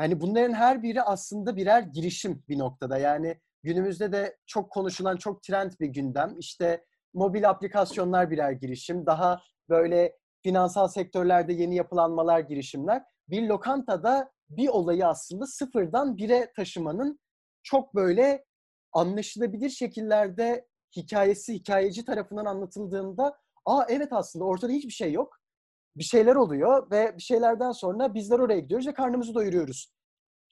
Yani bunların her biri aslında birer girişim bir noktada. Yani günümüzde de çok konuşulan, çok trend bir gündem. İşte mobil aplikasyonlar birer girişim. Daha böyle finansal sektörlerde yeni yapılanmalar, girişimler. Bir lokantada bir olayı aslında sıfırdan bire taşımanın çok böyle anlaşılabilir şekillerde hikayesi hikayeci tarafından anlatıldığında aa evet aslında ortada hiçbir şey yok. Bir şeyler oluyor ve bir şeylerden sonra bizler oraya gidiyoruz ve karnımızı doyuruyoruz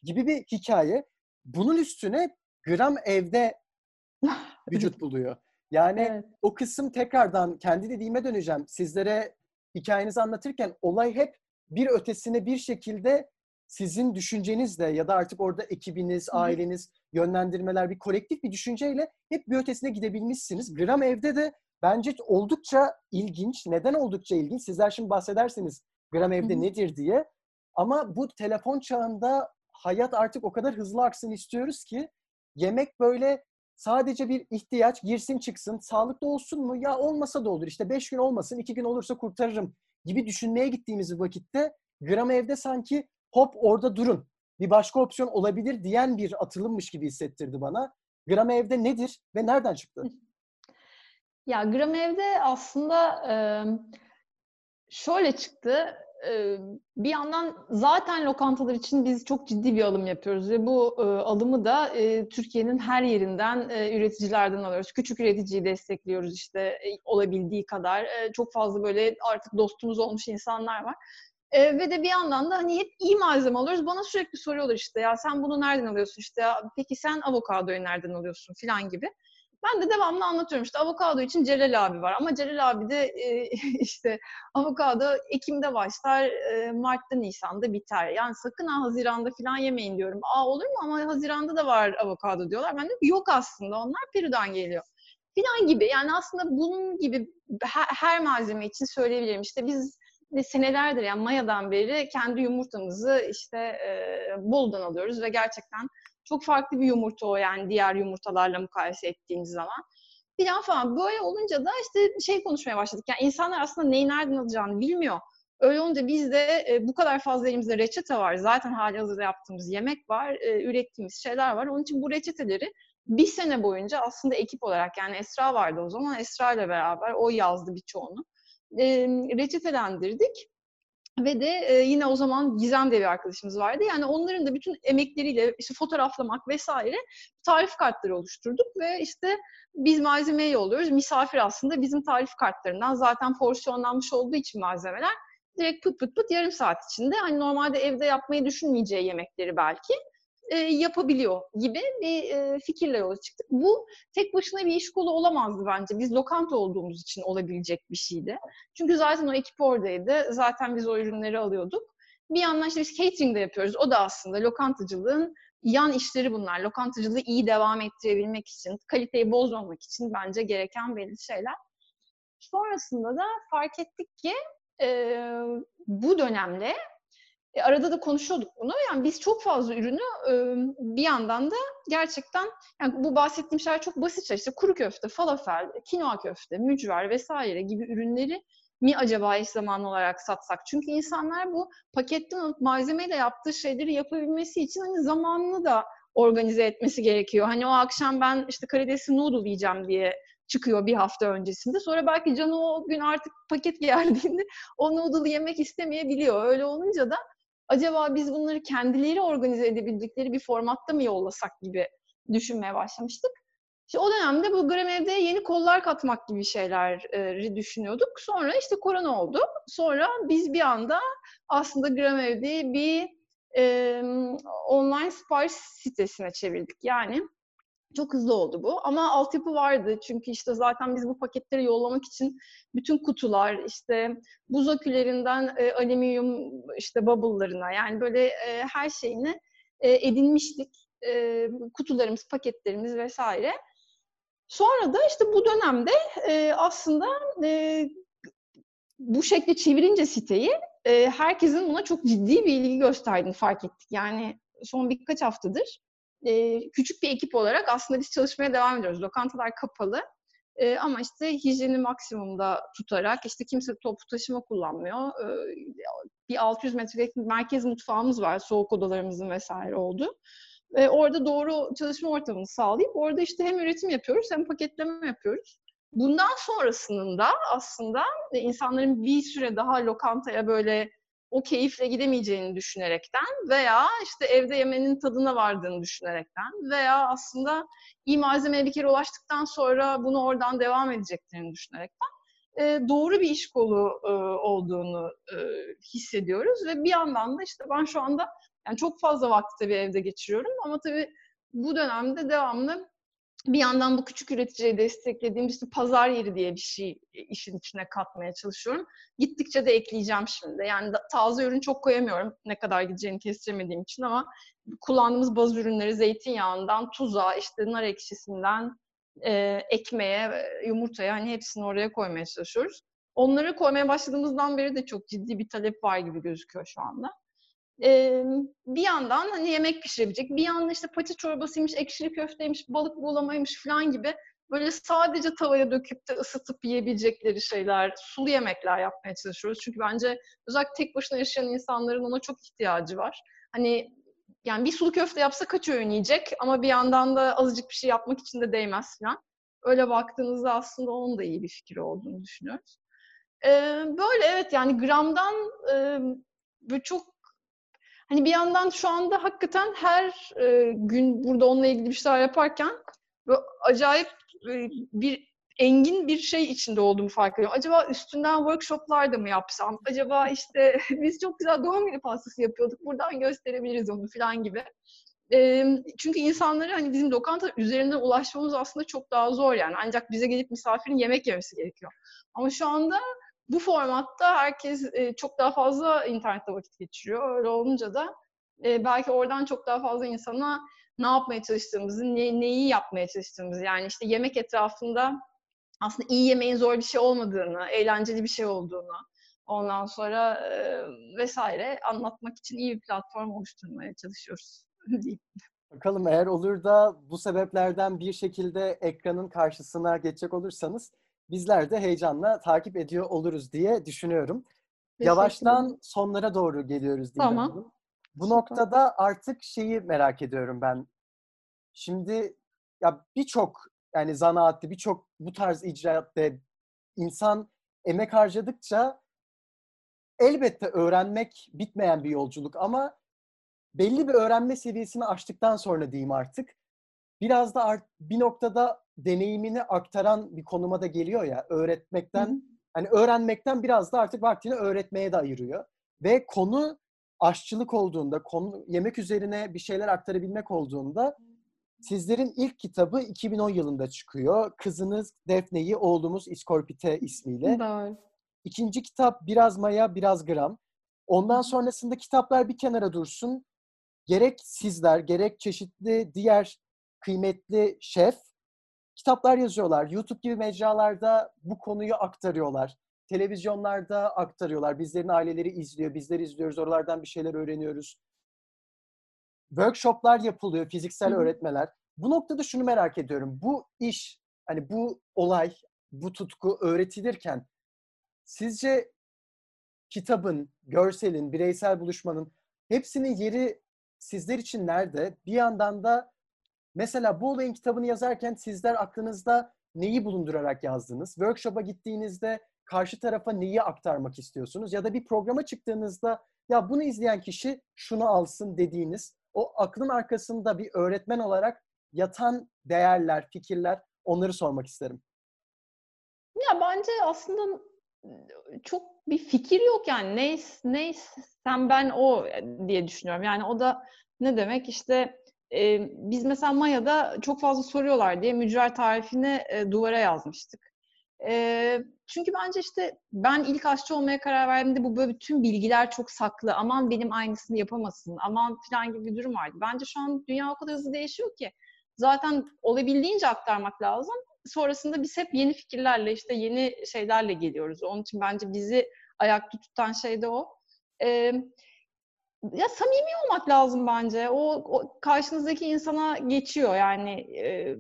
gibi bir hikaye. Bunun üstüne gram evde *laughs* vücut buluyor. Yani evet. o kısım tekrardan kendi dediğime döneceğim. Sizlere hikayenizi anlatırken olay hep bir ötesine bir şekilde sizin düşüncenizle ya da artık orada ekibiniz, aileniz, yönlendirmeler bir kolektif bir düşünceyle hep bir ötesine gidebilmişsiniz. Gram evde de bence oldukça ilginç. Neden oldukça ilginç? Sizler şimdi bahsedersiniz gram evde nedir diye. Ama bu telefon çağında hayat artık o kadar hızlı aksın istiyoruz ki yemek böyle sadece bir ihtiyaç girsin çıksın sağlıklı olsun mu ya olmasa da olur işte beş gün olmasın iki gün olursa kurtarırım gibi düşünmeye gittiğimiz vakitte gram evde sanki hop orada durun bir başka opsiyon olabilir diyen bir atılımmış gibi hissettirdi bana. Gram evde nedir ve nereden çıktı? *laughs* Ya gram evde aslında şöyle çıktı. Bir yandan zaten lokantalar için biz çok ciddi bir alım yapıyoruz ve bu e, alımı da e, Türkiye'nin her yerinden e, üreticilerden alıyoruz. Küçük üreticiyi destekliyoruz işte olabildiği kadar. Çok fazla böyle artık dostumuz olmuş insanlar var. E, ve de bir yandan da hani hep iyi malzeme alıyoruz. Bana sürekli soruyorlar işte ya sen bunu nereden alıyorsun işte ya peki sen avokadoyu nereden alıyorsun filan gibi. Ben de devamlı anlatıyorum işte avokado için Celal abi var ama Celal abi de e, *laughs* işte avokado Ekim'de başlar, e, Mart'ta Nisan'da biter. Yani sakın ha Haziran'da falan yemeyin diyorum. Aa olur mu ama Haziran'da da var avokado diyorlar. Ben de yok aslında onlar Peru'dan geliyor. Filan gibi yani aslında bunun gibi her, her malzeme için söyleyebilirim. İşte biz ve senelerdir yani Maya'dan beri kendi yumurtamızı işte e, Bolu'dan alıyoruz ve gerçekten çok farklı bir yumurta o yani diğer yumurtalarla mukayese ettiğimiz zaman. Filan falan. Böyle olunca da işte şey konuşmaya başladık. Yani insanlar aslında neyi nereden alacağını bilmiyor. Öyle olunca bizde e, bu kadar fazla elimizde reçete var. Zaten hali hazırda yaptığımız yemek var, e, ürettiğimiz şeyler var. Onun için bu reçeteleri bir sene boyunca aslında ekip olarak yani Esra vardı o zaman. Esra ile beraber o yazdı birçoğunu. E, reçetelendirdik. Ve de e, yine o zaman Gizem diye bir arkadaşımız vardı. Yani onların da bütün emekleriyle işte fotoğraflamak vesaire tarif kartları oluşturduk ve işte biz malzemeyi yolluyoruz. Misafir aslında bizim tarif kartlarından zaten porsiyonlanmış olduğu için malzemeler direkt pıt pıt pıt yarım saat içinde hani normalde evde yapmayı düşünmeyeceği yemekleri belki e, yapabiliyor gibi bir e, fikirle yola çıktık. Bu tek başına bir iş kolu olamazdı bence. Biz lokanta olduğumuz için olabilecek bir şeydi. Çünkü zaten o ekip oradaydı. Zaten biz o ürünleri alıyorduk. Bir yandan işte biz catering de yapıyoruz. O da aslında lokantacılığın yan işleri bunlar. Lokantacılığı iyi devam ettirebilmek için, kaliteyi bozmamak için bence gereken belli şeyler. Sonrasında da fark ettik ki e, bu dönemde e, arada da konuşuyorduk bunu. Yani biz çok fazla ürünü e, bir yandan da gerçekten yani bu bahsettiğim şeyler çok basit şeyler. İşte kuru köfte, falafel, kinoa köfte, mücver vesaire gibi ürünleri mi acaba eş zamanlı olarak satsak? Çünkü insanlar bu paketten alıp malzemeyle yaptığı şeyleri yapabilmesi için hani zamanını da organize etmesi gerekiyor. Hani o akşam ben işte karidesli noodle yiyeceğim diye çıkıyor bir hafta öncesinde. Sonra belki canı o gün artık paket *laughs* geldiğinde o noodle yemek istemeyebiliyor. Öyle olunca da acaba biz bunları kendileri organize edebildikleri bir formatta mı yollasak gibi düşünmeye başlamıştık. İşte o dönemde bu Gram yeni kollar katmak gibi şeyleri düşünüyorduk. Sonra işte korona oldu. Sonra biz bir anda aslında Gram bir e, online sipariş sitesine çevirdik. Yani çok hızlı oldu bu ama altyapı vardı çünkü işte zaten biz bu paketleri yollamak için bütün kutular işte buz akülerinden e, alüminyum işte bubble'larına yani böyle e, her şeyini e, edinmiştik. E, kutularımız, paketlerimiz vesaire. Sonra da işte bu dönemde e, aslında e, bu şekilde çevirince siteyi e, herkesin buna çok ciddi bir ilgi gösterdiğini fark ettik. Yani son birkaç haftadır e, küçük bir ekip olarak aslında biz çalışmaya devam ediyoruz. Lokantalar kapalı. E, ama işte hijyeni maksimumda tutarak işte kimse toplu taşıma kullanmıyor. E, bir 600 metrelik merkez mutfağımız var. Soğuk odalarımızın vesaire oldu. E, orada doğru çalışma ortamını sağlayıp orada işte hem üretim yapıyoruz hem paketleme yapıyoruz. Bundan sonrasının da aslında insanların bir süre daha lokantaya böyle o keyifle gidemeyeceğini düşünerekten veya işte evde yemenin tadına vardığını düşünerekten veya aslında iyi malzemeye bir kere ulaştıktan sonra bunu oradan devam edeceklerini düşünerekten e, doğru bir iş kolu e, olduğunu e, hissediyoruz ve bir yandan da işte ben şu anda yani çok fazla vakti tabii evde geçiriyorum ama tabii bu dönemde devamlı bir yandan bu küçük üreticiyi desteklediğim işte pazar yeri diye bir şey işin içine katmaya çalışıyorum. Gittikçe de ekleyeceğim şimdi. Yani taze ürün çok koyamıyorum ne kadar gideceğini kestiremediğim için ama kullandığımız baz ürünleri zeytinyağından tuza, işte nar ekşisinden e, ekmeğe, yumurtaya hani hepsini oraya koymaya çalışıyoruz. Onları koymaya başladığımızdan beri de çok ciddi bir talep var gibi gözüküyor şu anda e, bir yandan hani yemek pişirebilecek, bir yandan işte pati çorbasıymış, ekşili köfteymiş, balık buğulamaymış falan gibi böyle sadece tavaya döküp de ısıtıp yiyebilecekleri şeyler, sulu yemekler yapmaya çalışıyoruz. Çünkü bence özellikle tek başına yaşayan insanların ona çok ihtiyacı var. Hani yani bir sulu köfte yapsa kaç öğün yiyecek ama bir yandan da azıcık bir şey yapmak için de değmez falan. öyle baktığınızda aslında onun da iyi bir fikir olduğunu düşünüyoruz. E, böyle evet yani gramdan e, böyle çok hani bir yandan şu anda hakikaten her e, gün burada onunla ilgili bir şeyler yaparken acayip e, bir engin bir şey içinde olduğumu fark ediyorum. Acaba üstünden workshoplar da mı yapsam? Acaba işte *laughs* biz çok güzel doğum günü pastası yapıyorduk. Buradan gösterebiliriz onu falan gibi. E, çünkü insanları hani bizim lokanta üzerinden ulaşmamız aslında çok daha zor yani. Ancak bize gelip misafirin yemek yemesi gerekiyor. Ama şu anda bu formatta herkes e, çok daha fazla internette vakit geçiriyor. Öyle olunca da e, belki oradan çok daha fazla insana ne yapmaya çalıştığımızı, ne, neyi yapmaya çalıştığımızı yani işte yemek etrafında aslında iyi yemeğin zor bir şey olmadığını, eğlenceli bir şey olduğunu, ondan sonra e, vesaire anlatmak için iyi bir platform oluşturmaya çalışıyoruz *laughs* diyeyim. Bakalım eğer olur da bu sebeplerden bir şekilde ekranın karşısına geçecek olursanız bizler de heyecanla takip ediyor oluruz diye düşünüyorum. Yavaştan sonlara doğru geliyoruz diye. Tamam. Bu Süper. noktada artık şeyi merak ediyorum ben. Şimdi ya birçok yani zanaatte birçok bu tarz icraatta insan emek harcadıkça elbette öğrenmek bitmeyen bir yolculuk ama belli bir öğrenme seviyesini aştıktan sonra diyeyim artık biraz da art, bir noktada deneyimini aktaran bir konuma da geliyor ya öğretmekten Hı. hani öğrenmekten biraz da artık vaktini öğretmeye de ayırıyor ve konu aşçılık olduğunda konu yemek üzerine bir şeyler aktarabilmek olduğunda Sizlerin ilk kitabı 2010 yılında çıkıyor. Kızınız Defne'yi oğlumuz İskorpite ismiyle. Doğru. İkinci kitap biraz maya biraz gram. Ondan sonrasında kitaplar bir kenara dursun. Gerek sizler gerek çeşitli diğer kıymetli şef kitaplar yazıyorlar. YouTube gibi mecralarda bu konuyu aktarıyorlar. Televizyonlarda aktarıyorlar. Bizlerin aileleri izliyor, bizler izliyoruz. Oralardan bir şeyler öğreniyoruz workshoplar yapılıyor, fiziksel Hı-hı. öğretmeler. Bu noktada şunu merak ediyorum. Bu iş, hani bu olay, bu tutku öğretilirken sizce kitabın, görselin, bireysel buluşmanın hepsinin yeri sizler için nerede? Bir yandan da mesela bu olayın kitabını yazarken sizler aklınızda neyi bulundurarak yazdınız? Workshop'a gittiğinizde karşı tarafa neyi aktarmak istiyorsunuz? Ya da bir programa çıktığınızda ya bunu izleyen kişi şunu alsın dediğiniz o aklın arkasında bir öğretmen olarak yatan değerler, fikirler onları sormak isterim. Ya bence aslında çok bir fikir yok yani neyse neyse sen ben o diye düşünüyorum. Yani o da ne demek işte e, biz mesela Maya'da çok fazla soruyorlar diye mücver tarifini e, duvara yazmıştık. E, çünkü bence işte ben ilk aşçı olmaya karar verdiğimde bu böyle bütün bilgiler çok saklı. Aman benim aynısını yapamasın. Aman falan gibi bir durum vardı. Bence şu an dünya o kadar hızlı değişiyor ki zaten olabildiğince aktarmak lazım. Sonrasında biz hep yeni fikirlerle işte yeni şeylerle geliyoruz. Onun için bence bizi ayakta tutan şey de o. Ee, ya samimi olmak lazım bence. O, o karşınızdaki insana geçiyor yani. E,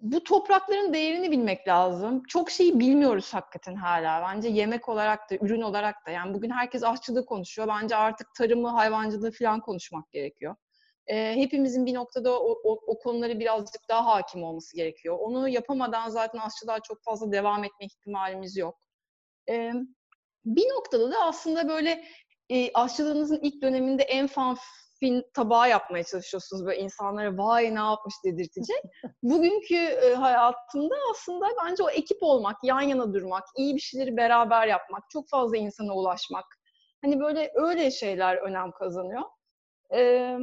bu toprakların değerini bilmek lazım. Çok şeyi bilmiyoruz hakikaten hala. Bence yemek olarak da, ürün olarak da. Yani bugün herkes aşçılığı konuşuyor. Bence artık tarımı, hayvancılığı falan konuşmak gerekiyor. E, hepimizin bir noktada o, o, o konuları birazcık daha hakim olması gerekiyor. Onu yapamadan zaten aşçılığa çok fazla devam etme ihtimalimiz yok. E, bir noktada da aslında böyle e, aşçılığınızın ilk döneminde en fan fin tabağı yapmaya çalışıyorsunuz böyle insanlara vay ne yapmış dedirtecek. *laughs* Bugünkü e, hayatımda aslında bence o ekip olmak, yan yana durmak, iyi bir şeyleri beraber yapmak, çok fazla insana ulaşmak. Hani böyle öyle şeyler önem kazanıyor. Ee,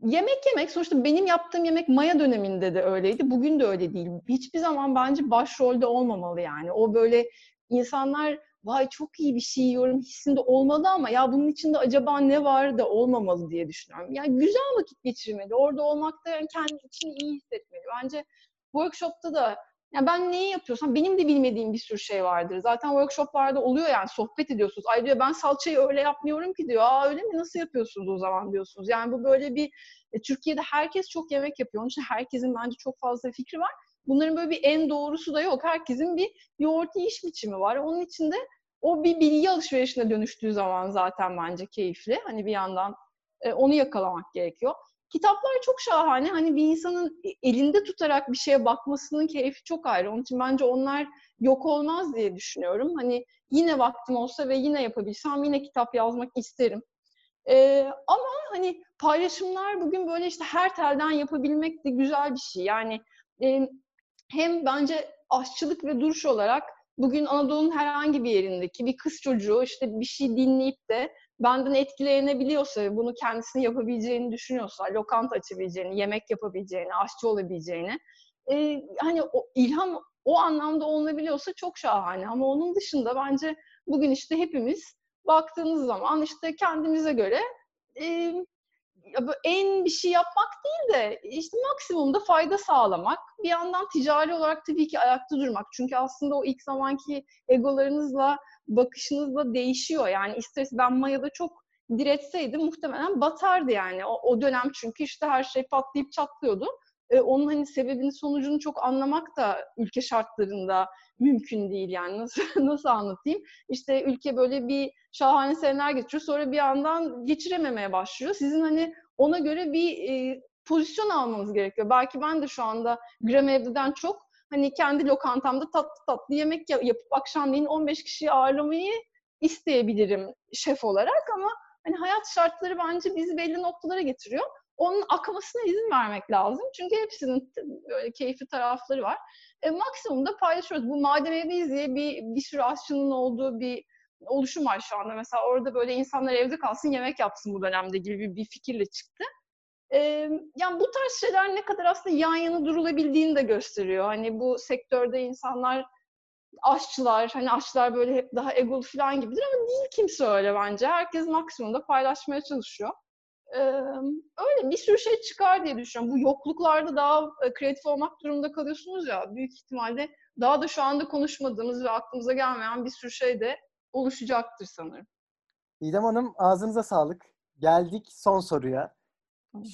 yemek yemek sonuçta benim yaptığım yemek Maya döneminde de öyleydi. Bugün de öyle değil. Hiçbir zaman bence başrolde olmamalı yani. O böyle insanlar vay çok iyi bir şey yiyorum hissinde olmalı ama ya bunun içinde acaba ne var da olmamalı diye düşünüyorum. Yani güzel vakit geçirmeli. Orada olmak da yani kendi için iyi hissetmeli. Bence workshopta da yani ben neyi yapıyorsam benim de bilmediğim bir sürü şey vardır. Zaten workshoplarda oluyor yani sohbet ediyorsunuz. Ay diyor ben salçayı öyle yapmıyorum ki diyor. Aa öyle mi nasıl yapıyorsunuz o zaman diyorsunuz. Yani bu böyle bir e, Türkiye'de herkes çok yemek yapıyor. Onun için herkesin bence çok fazla fikri var. Bunların böyle bir en doğrusu da yok. Herkesin bir yoğurt iş biçimi var. Onun içinde o bir bilgi alışverişine dönüştüğü zaman zaten bence keyifli. Hani bir yandan e, onu yakalamak gerekiyor. kitaplar çok şahane. Hani bir insanın e, elinde tutarak bir şeye bakmasının keyfi çok ayrı. Onun için bence onlar yok olmaz diye düşünüyorum. Hani yine vaktim olsa ve yine yapabilsem yine kitap yazmak isterim. Ee, ama hani paylaşımlar bugün böyle işte her telden yapabilmek de güzel bir şey. Yani e, hem bence aşçılık ve duruş olarak bugün Anadolu'nun herhangi bir yerindeki bir kız çocuğu işte bir şey dinleyip de benden etkilenebiliyorsa ve bunu kendisini yapabileceğini düşünüyorsa, lokanta açabileceğini, yemek yapabileceğini, aşçı olabileceğini, e, hani o ilham o anlamda olunabiliyorsa çok şahane. Ama onun dışında bence bugün işte hepimiz baktığınız zaman işte kendimize göre e, en bir şey yapmak değil de işte maksimumda fayda sağlamak. Bir yandan ticari olarak tabii ki ayakta durmak. Çünkü aslında o ilk zamanki egolarınızla, bakışınızla değişiyor. Yani isterse ben Maya'da çok diretseydim muhtemelen batardı yani. O, o dönem çünkü işte her şey patlayıp çatlıyordu. Ee, onun hani sebebini sonucunu çok anlamak da ülke şartlarında mümkün değil yani nasıl *laughs* nasıl anlatayım? İşte ülke böyle bir şahane seneler geçiriyor sonra bir yandan geçirememeye başlıyor. Sizin hani ona göre bir e, pozisyon almanız gerekiyor. Belki ben de şu anda gram evden çok hani kendi lokantamda tatlı tatlı yemek yapıp akşamleyin 15 kişiyi ağırlamayı isteyebilirim şef olarak ama hani hayat şartları bence bizi belli noktalara getiriyor. Onun akmasına izin vermek lazım. Çünkü hepsinin böyle keyifli tarafları var. E, maksimumda paylaşıyoruz. Bu Madem Evliyiz diye bir, bir sürü aşçının olduğu bir oluşum var şu anda. Mesela orada böyle insanlar evde kalsın yemek yapsın bu dönemde gibi bir, bir fikirle çıktı. Ee, yani bu tarz şeyler ne kadar aslında yan yana durulabildiğini de gösteriyor. Hani bu sektörde insanlar aşçılar, hani aşçılar böyle hep daha egolu falan gibidir ama değil kimse öyle bence. Herkes maksimumda paylaşmaya çalışıyor. Ee, öyle bir sürü şey çıkar diye düşünüyorum. Bu yokluklarda daha kreatif olmak durumunda kalıyorsunuz ya, büyük ihtimalle daha da şu anda konuşmadığımız ve aklımıza gelmeyen bir sürü şey de oluşacaktır sanırım. İdem Hanım ağzınıza sağlık. Geldik son soruya.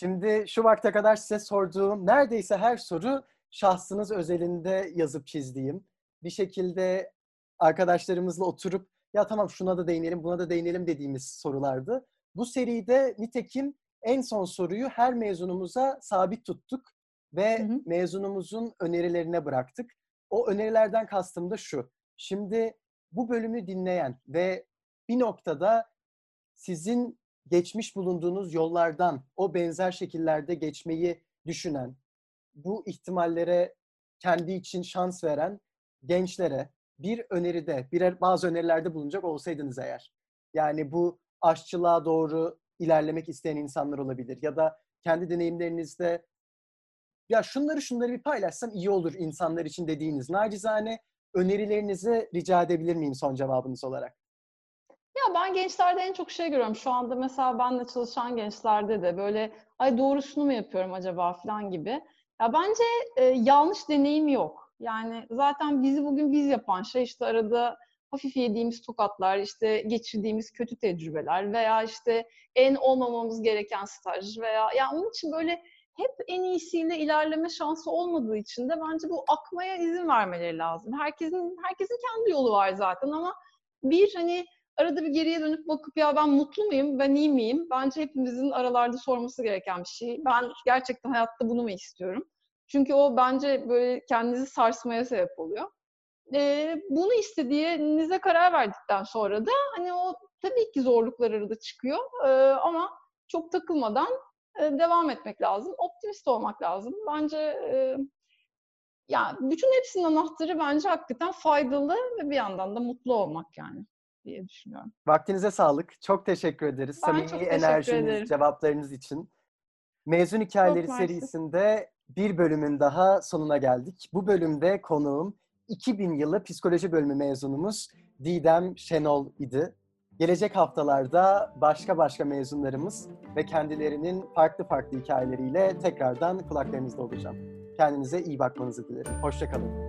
Şimdi şu vakte kadar size sorduğum neredeyse her soru şahsınız özelinde yazıp çizdiğim. Bir şekilde arkadaşlarımızla oturup ya tamam şuna da değinelim buna da değinelim dediğimiz sorulardı. Bu seride nitekim en son soruyu her mezunumuza sabit tuttuk ve hı hı. mezunumuzun önerilerine bıraktık. O önerilerden kastım da şu. Şimdi bu bölümü dinleyen ve bir noktada sizin geçmiş bulunduğunuz yollardan o benzer şekillerde geçmeyi düşünen, bu ihtimallere kendi için şans veren gençlere bir öneride, birer bazı önerilerde bulunacak olsaydınız eğer. Yani bu aşçılığa doğru ilerlemek isteyen insanlar olabilir ya da kendi deneyimlerinizde ya şunları şunları bir paylaşsam iyi olur insanlar için dediğiniz nacizane önerilerinizi rica edebilir miyim son cevabınız olarak? Ya ben gençlerde en çok şey görüyorum. Şu anda mesela benle çalışan gençlerde de böyle ay doğrusunu mu yapıyorum acaba falan gibi. Ya bence e, yanlış deneyim yok. Yani zaten bizi bugün biz yapan şey işte arada hafif yediğimiz tokatlar, işte geçirdiğimiz kötü tecrübeler veya işte en olmamamız gereken staj veya ya onun için böyle hep en iyisiyle ilerleme şansı olmadığı için de bence bu akmaya izin vermeleri lazım. Herkesin herkesin kendi yolu var zaten ama bir hani arada bir geriye dönüp bakıp ya ben mutlu muyum, ben iyi miyim? Bence hepimizin aralarda sorması gereken bir şey. Ben gerçekten hayatta bunu mu istiyorum? Çünkü o bence böyle kendinizi sarsmaya sebep oluyor. Ee, bunu istediğinize karar verdikten sonra da hani o tabii ki zorluklar arada çıkıyor ee, ama çok takılmadan e, devam etmek lazım. Optimist olmak lazım. Bence e, yani bütün hepsinin anahtarı bence hakikaten faydalı ve bir yandan da mutlu olmak yani diye düşünüyorum. Vaktinize sağlık. Çok teşekkür ederiz. Ben Samimi enerjiniz, ederim. cevaplarınız için. Mezun Hikayeleri serisinde bir bölümün daha sonuna geldik. Bu bölümde konuğum 2000 yılı psikoloji bölümü mezunumuz Didem Şenol idi. Gelecek haftalarda başka başka mezunlarımız ve kendilerinin farklı farklı hikayeleriyle tekrardan kulaklarınızda olacağım. Kendinize iyi bakmanızı dilerim. Hoşçakalın.